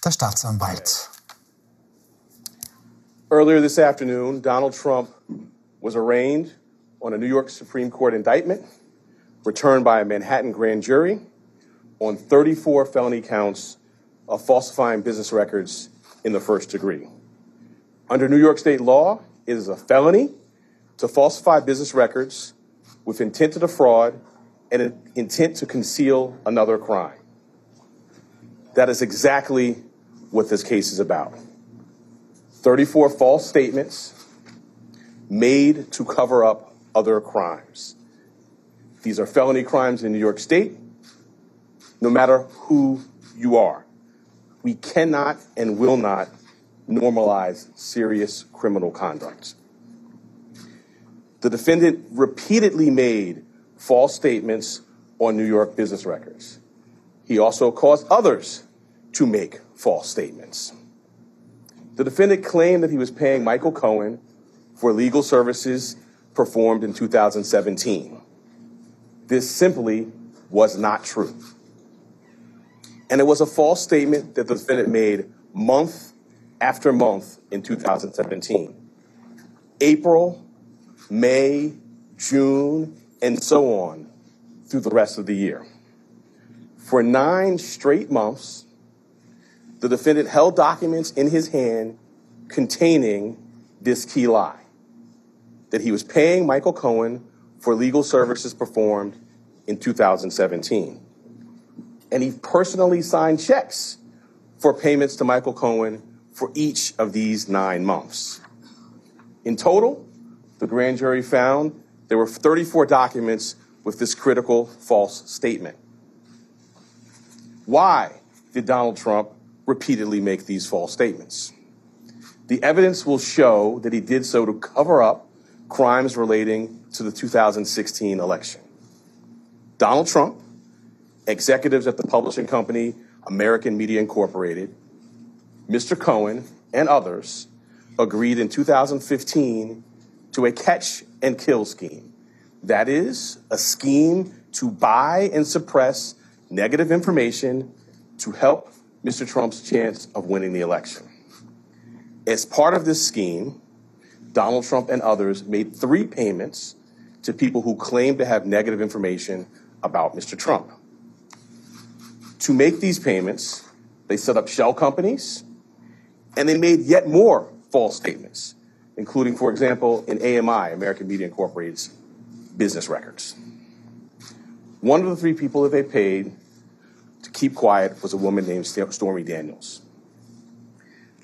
S1: der Staatsanwalt.
S5: Earlier this afternoon, Donald Trump was arraigned on a New York Supreme Court indictment returned by a Manhattan grand jury on 34 felony counts of falsifying business records in the first degree. Under New York state law, it is a felony to falsify business records with intent to defraud and an intent to conceal another crime. That is exactly what this case is about 34 false statements made to cover up other crimes. These are felony crimes in New York State, no matter who you are. We cannot and will not normalize serious criminal conduct. The defendant repeatedly made false statements on New York business records. He also caused others to make false statements. The defendant claimed that he was paying Michael Cohen for legal services performed in 2017. This simply was not true. And it was a false statement that the defendant made month after month in 2017. April, May, June, and so on through the rest of the year. For nine straight months, the defendant held documents in his hand containing this key lie that he was paying Michael Cohen for legal services performed in 2017. And he personally signed checks for payments to Michael Cohen for each of these nine months. In total, the grand jury found there were 34 documents with this critical false statement. Why did Donald Trump repeatedly make these false statements. The evidence will show that he did so to cover up crimes relating to the 2016 election. Donald Trump, executives at the publishing company American Media Incorporated, Mr. Cohen, and others agreed in 2015 to a catch and kill scheme. That is, a scheme to buy and suppress negative information to help Mr. Trump's chance of winning the election. As part of this scheme, Donald Trump and others made three payments to people who claimed to have negative information about Mr. Trump. To make these payments, they set up shell companies and they made yet more false statements, including, for example, in AMI, American Media Incorporated's business records. One of the three people that they paid keep quiet was a woman named Stormy Daniels.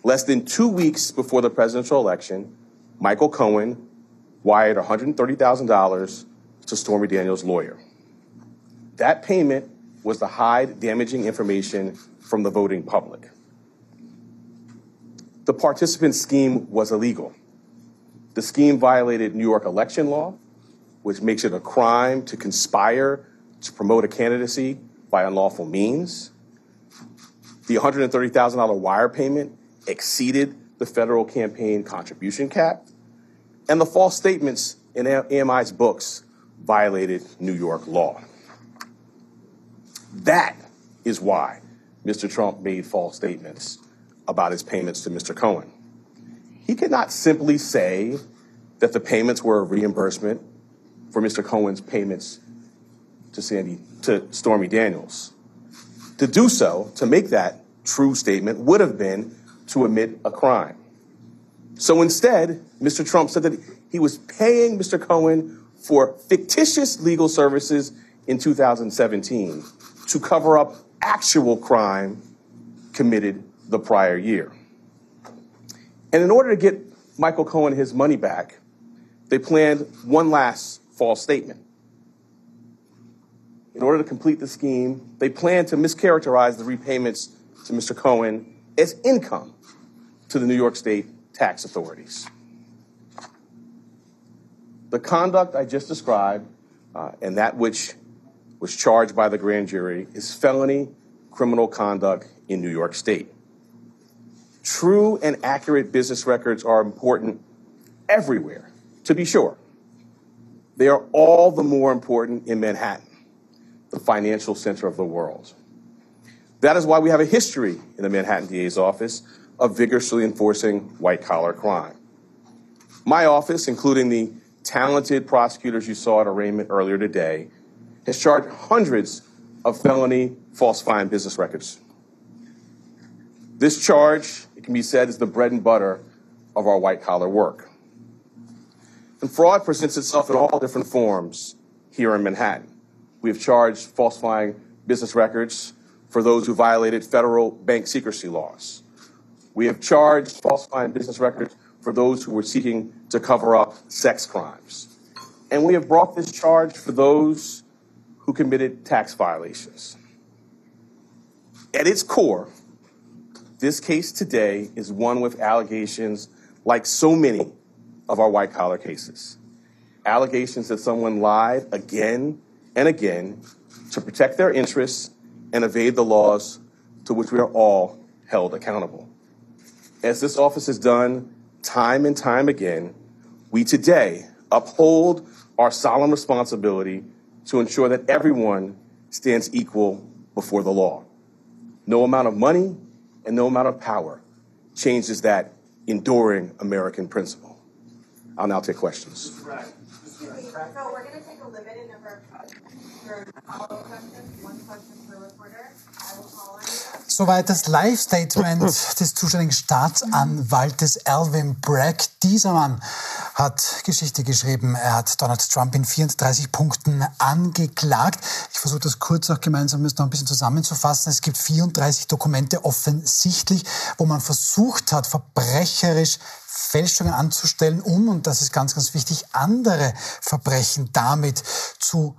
S5: Less than two weeks before the presidential election, Michael Cohen wired $130,000 to Stormy Daniels' lawyer. That payment was to hide damaging information from the voting public. The participant scheme was illegal. The scheme violated New York election law, which makes it a crime to conspire to promote a candidacy by unlawful means. The $130,000 wire payment exceeded the federal campaign contribution cap. And the false statements in AMI's books violated New York law. That is why Mr. Trump made false statements about his payments to Mr. Cohen. He could not simply say that the payments were a reimbursement for Mr. Cohen's payments to Sandy to Stormy Daniels. To do so, to make that true statement, would have been to admit a crime. So instead, Mr. Trump said that he was paying Mr. Cohen for fictitious legal services in 2017 to cover up actual crime committed the prior year. And in order to get Michael Cohen his money back, they planned one last false statement. In order to complete the scheme, they plan to mischaracterize the repayments to Mr. Cohen as income to the New York State tax authorities. The conduct I just described uh, and that which was charged by the grand jury is felony criminal conduct in New York State. True and accurate business records are important everywhere, to be sure. They are all the more important in Manhattan, the financial center of the world. That is why we have a history in the Manhattan DA's office of vigorously enforcing white collar crime. My office, including the talented prosecutors you saw at arraignment earlier today, has charged hundreds of felony falsifying business records. This charge it can be said, is the bread and butter of our white collar work. And fraud presents itself in all different forms here in Manhattan. We have charged falsifying business records for those who violated federal bank secrecy laws. We have charged falsifying business records for those who were seeking to cover up sex crimes. And we have brought this charge for those who committed tax violations. At its core, this case today is one with allegations like so many of our white collar cases. Allegations that someone lied again and again to protect their interests and evade the laws to which we are all held accountable. As this office has done time and time again, we today uphold our solemn responsibility to ensure that everyone stands equal before the law. No amount of money, and no amount of power changes that enduring American principle. I'll now take questions.
S6: So we're going to take a limited number of follow questions, one question per reporter. I will call on you.
S1: Soweit das Live-Statement des zuständigen Staatsanwaltes Alvin Bragg. Dieser Mann hat Geschichte geschrieben. Er hat Donald Trump in 34 Punkten angeklagt. Ich versuche das kurz auch gemeinsam noch ein bisschen zusammenzufassen. Es gibt 34 Dokumente offensichtlich, wo man versucht hat, verbrecherisch Fälschungen anzustellen, um, und das ist ganz, ganz wichtig, andere Verbrechen damit zu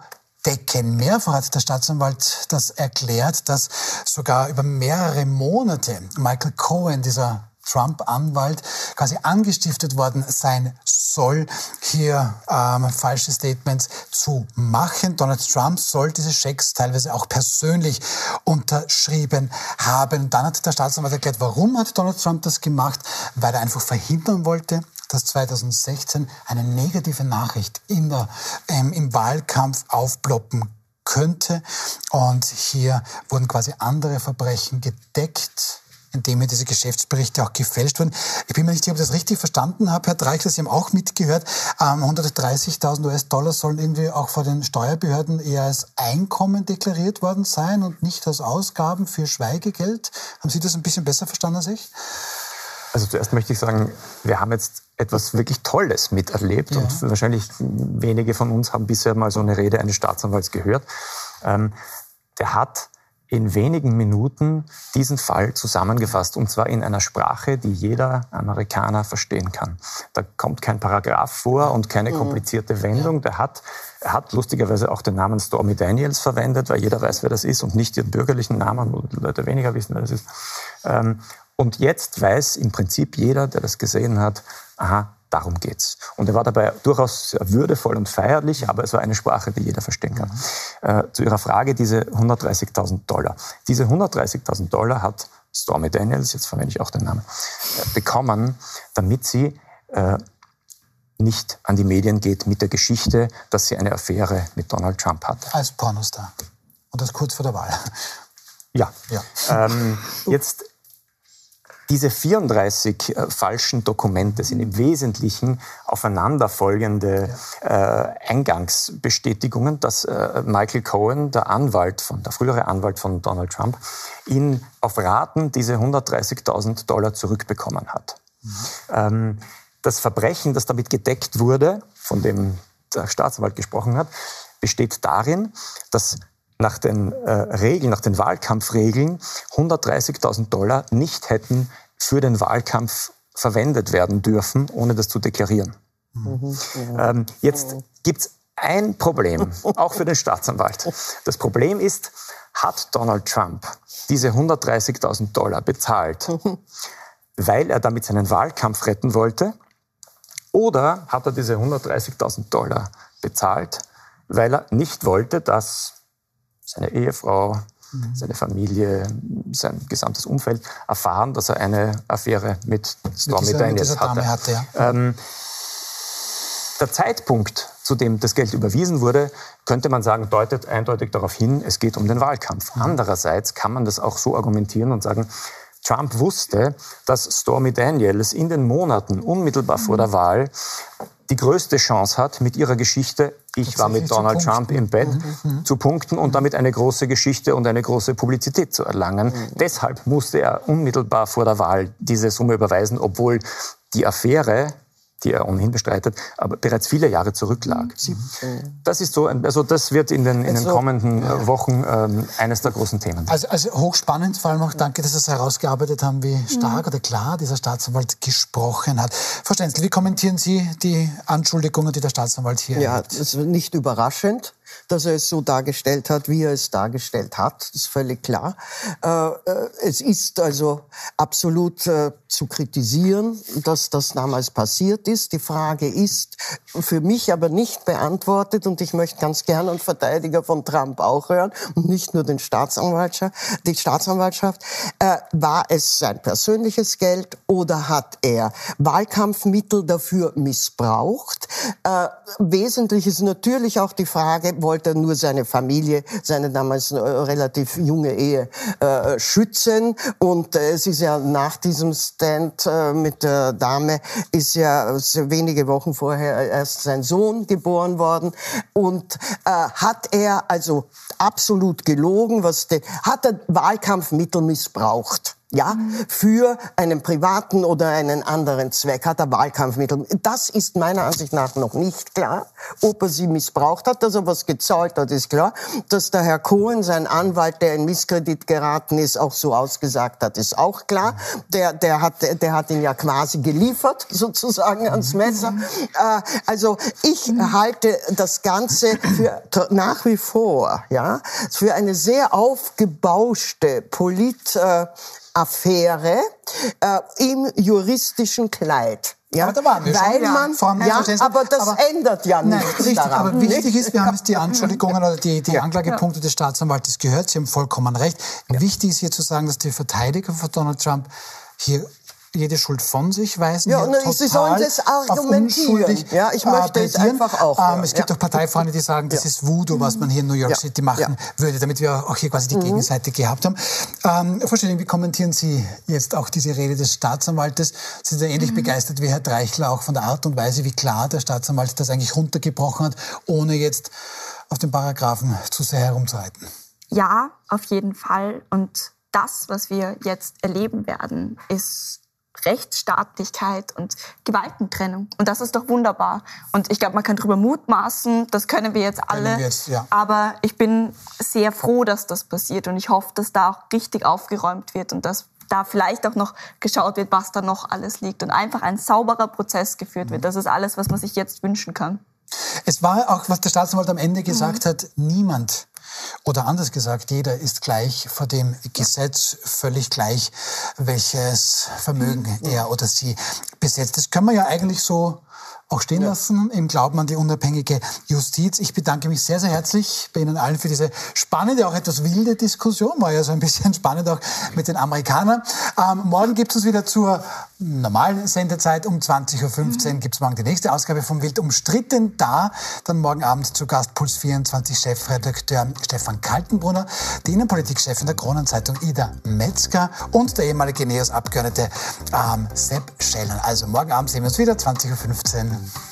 S1: decken. Mehrfach hat der Staatsanwalt das erklärt, dass sogar über mehrere Monate Michael Cohen, dieser Trump-Anwalt quasi angestiftet worden sein soll, hier ähm, falsche Statements zu machen. Donald Trump soll diese Schecks teilweise auch persönlich unterschrieben haben. Dann hat der Staatsanwalt erklärt, warum hat Donald Trump das gemacht? Weil er einfach verhindern wollte, dass 2016 eine negative Nachricht in der, ähm, im Wahlkampf aufploppen könnte. Und hier wurden quasi andere Verbrechen gedeckt in dem hier diese Geschäftsberichte auch gefälscht wurden. Ich bin mir nicht sicher, ob ich das richtig verstanden habe, Herr Dreichler, Sie haben auch mitgehört, ähm, 130.000 US-Dollar sollen irgendwie auch vor den Steuerbehörden eher als Einkommen deklariert worden sein und nicht als Ausgaben für Schweigegeld. Haben Sie das ein bisschen besser verstanden als ich?
S2: Also zuerst möchte ich sagen, wir haben jetzt etwas wirklich Tolles miterlebt ja. und wahrscheinlich wenige von uns haben bisher mal so eine Rede eines Staatsanwalts gehört. Ähm, der hat in wenigen Minuten diesen Fall zusammengefasst und zwar in einer Sprache, die jeder Amerikaner verstehen kann. Da kommt kein Paragraph vor und keine mhm. komplizierte Wendung. Der hat, er hat lustigerweise auch den Namen Stormy Daniels verwendet, weil jeder weiß, wer das ist und nicht ihren bürgerlichen Namen, wo Leute weniger wissen, wer das ist. Und jetzt weiß im Prinzip jeder, der das gesehen hat, aha, darum geht's. Und er war dabei durchaus würdevoll und feierlich, aber es war eine Sprache, die jeder verstehen kann. Mhm. Äh, zu Ihrer Frage, diese 130.000 Dollar. Diese 130.000 Dollar hat Stormy Daniels, jetzt verwende ich auch den Namen, äh, bekommen, damit sie äh, nicht an die Medien geht mit der Geschichte, dass sie eine Affäre mit Donald Trump hatte.
S1: Als Pornostar. Und das kurz vor der Wahl.
S2: Ja. ja. Ähm, jetzt diese 34 äh, falschen Dokumente sind im Wesentlichen aufeinanderfolgende äh, Eingangsbestätigungen, dass äh, Michael Cohen, der Anwalt von, der frühere Anwalt von Donald Trump, ihn auf Raten diese 130.000 Dollar zurückbekommen hat. Mhm. Ähm, das Verbrechen, das damit gedeckt wurde, von dem der Staatsanwalt gesprochen hat, besteht darin, dass nach den äh, Regeln, nach den Wahlkampfregeln 130.000 Dollar nicht hätten für den Wahlkampf verwendet werden dürfen, ohne das zu deklarieren. Mhm. Ähm, jetzt gibt's ein Problem, auch für den Staatsanwalt. Das Problem ist, hat Donald Trump diese 130.000 Dollar bezahlt, weil er damit seinen Wahlkampf retten wollte? Oder hat er diese 130.000 Dollar bezahlt, weil er nicht wollte, dass seine Ehefrau, mhm. seine Familie, sein gesamtes Umfeld erfahren, dass er eine Affäre mit Stormy Daniels hatte. hatte ja. ähm, der Zeitpunkt, zu dem das Geld überwiesen wurde, könnte man sagen, deutet eindeutig darauf hin, es geht um den Wahlkampf. Mhm. Andererseits kann man das auch so argumentieren und sagen, Trump wusste, dass Stormy Daniels in den Monaten unmittelbar vor der Wahl die größte Chance hat, mit ihrer Geschichte, ich war mit Donald Trump im Bett, mhm. mhm. zu punkten und damit eine große Geschichte und eine große Publizität zu erlangen. Mhm. Deshalb musste er unmittelbar vor der Wahl diese Summe überweisen, obwohl die Affäre die er ohnehin bestreitet, aber bereits viele Jahre zurücklag. Mhm. Das ist so, also das wird in den, in den also, kommenden ja. Wochen ähm, eines der großen Themen.
S1: Also, also hochspannend, vor allem auch danke, dass Sie es herausgearbeitet haben, wie stark mhm. oder klar dieser Staatsanwalt gesprochen hat. Frau Stenzel, wie kommentieren Sie die Anschuldigungen, die der Staatsanwalt hier
S3: Ja, das ist nicht überraschend dass er es so dargestellt hat, wie er es dargestellt hat. Ist völlig klar. Äh, äh, es ist also absolut äh, zu kritisieren, dass das damals passiert ist. Die Frage ist für mich aber nicht beantwortet und ich möchte ganz gerne einen Verteidiger von Trump auch hören und nicht nur den Staatsanwaltschaft, die Staatsanwaltschaft. War es sein persönliches Geld oder hat er Wahlkampfmittel dafür missbraucht? Wesentlich ist natürlich auch die Frage, wollte nur seine Familie, seine damals äh, relativ junge Ehe äh, schützen. Und äh, es ist ja nach diesem Stand äh, mit der Dame, ist ja wenige Wochen vorher erst sein Sohn geboren worden. Und äh, hat er also absolut gelogen, was de, hat er Wahlkampfmittel missbraucht? Ja, für einen privaten oder einen anderen Zweck hat er Wahlkampfmittel. Das ist meiner Ansicht nach noch nicht klar. Ob er sie missbraucht hat, dass er was gezahlt hat, ist klar. Dass der Herr Cohen, sein Anwalt, der in Misskredit geraten ist, auch so ausgesagt hat, ist auch klar. Der, der hat, der hat ihn ja quasi geliefert, sozusagen ans Messer. Äh, also ich halte das Ganze für nach wie vor, ja, für eine sehr aufgebauschte Polit, äh, Affäre äh, im juristischen Kleid. Ja, aber da waren wir Weil schon. man, ja, ja aber das aber, ändert ja nichts nein, richtig, daran.
S1: Aber wichtig ist, wir haben jetzt die Anschuldigungen oder die, die Anklagepunkte des Staatsanwaltes gehört. Sie haben vollkommen recht. Wichtig ist hier zu sagen, dass die Verteidiger von Donald Trump hier jede Schuld von sich weisen.
S3: Ja, und Sie sollen das argumentieren. Ja, ich möchte es einfach auch.
S1: Ähm, es gibt ja. auch Parteifreunde, die sagen, das ja. ist Voodoo, was man hier in New York ja. City machen würde, damit wir auch hier quasi die mhm. Gegenseite gehabt haben. Ähm, Frau Schilling, wie kommentieren Sie jetzt auch diese Rede des Staatsanwaltes? Sie sind ja ähnlich mhm. begeistert wie Herr Dreichler auch von der Art und Weise, wie klar der Staatsanwalt das eigentlich runtergebrochen hat, ohne jetzt auf den Paragraphen zu sehr herumzureiten.
S4: Ja, auf jeden Fall. Und das, was wir jetzt erleben werden, ist Rechtsstaatlichkeit und Gewaltentrennung. Und das ist doch wunderbar. Und ich glaube, man kann darüber mutmaßen, das können wir jetzt alle. Wir jetzt, ja. Aber ich bin sehr froh, dass das passiert und ich hoffe, dass da auch richtig aufgeräumt wird und dass da vielleicht auch noch geschaut wird, was da noch alles liegt und einfach ein sauberer Prozess geführt wird. Das ist alles, was man sich jetzt wünschen kann.
S1: Es war auch, was der Staatsanwalt am Ende gesagt mhm. hat, niemand oder anders gesagt, jeder ist gleich vor dem Gesetz, völlig gleich, welches Vermögen mhm. er oder sie besitzt. Das können wir ja eigentlich so auch stehen ja. lassen im Glauben an die unabhängige Justiz. Ich bedanke mich sehr, sehr herzlich bei Ihnen allen für diese spannende, auch etwas wilde Diskussion. War ja so ein bisschen spannend auch mit den Amerikanern. Ähm, morgen gibt es uns wieder zur normalen Sendezeit. Um 20.15 Uhr mhm. gibt es morgen die nächste Ausgabe vom Wild umstritten. Da dann morgen Abend zu Gast Puls 24 Chefredakteur Stefan Kaltenbrunner, die Innenpolitikchefin der Kronenzeitung Ida Metzger und der ehemalige NEOS-Abgeordnete ähm, Sepp Schellern. Also morgen Abend sehen wir uns wieder, 20.15 Uhr.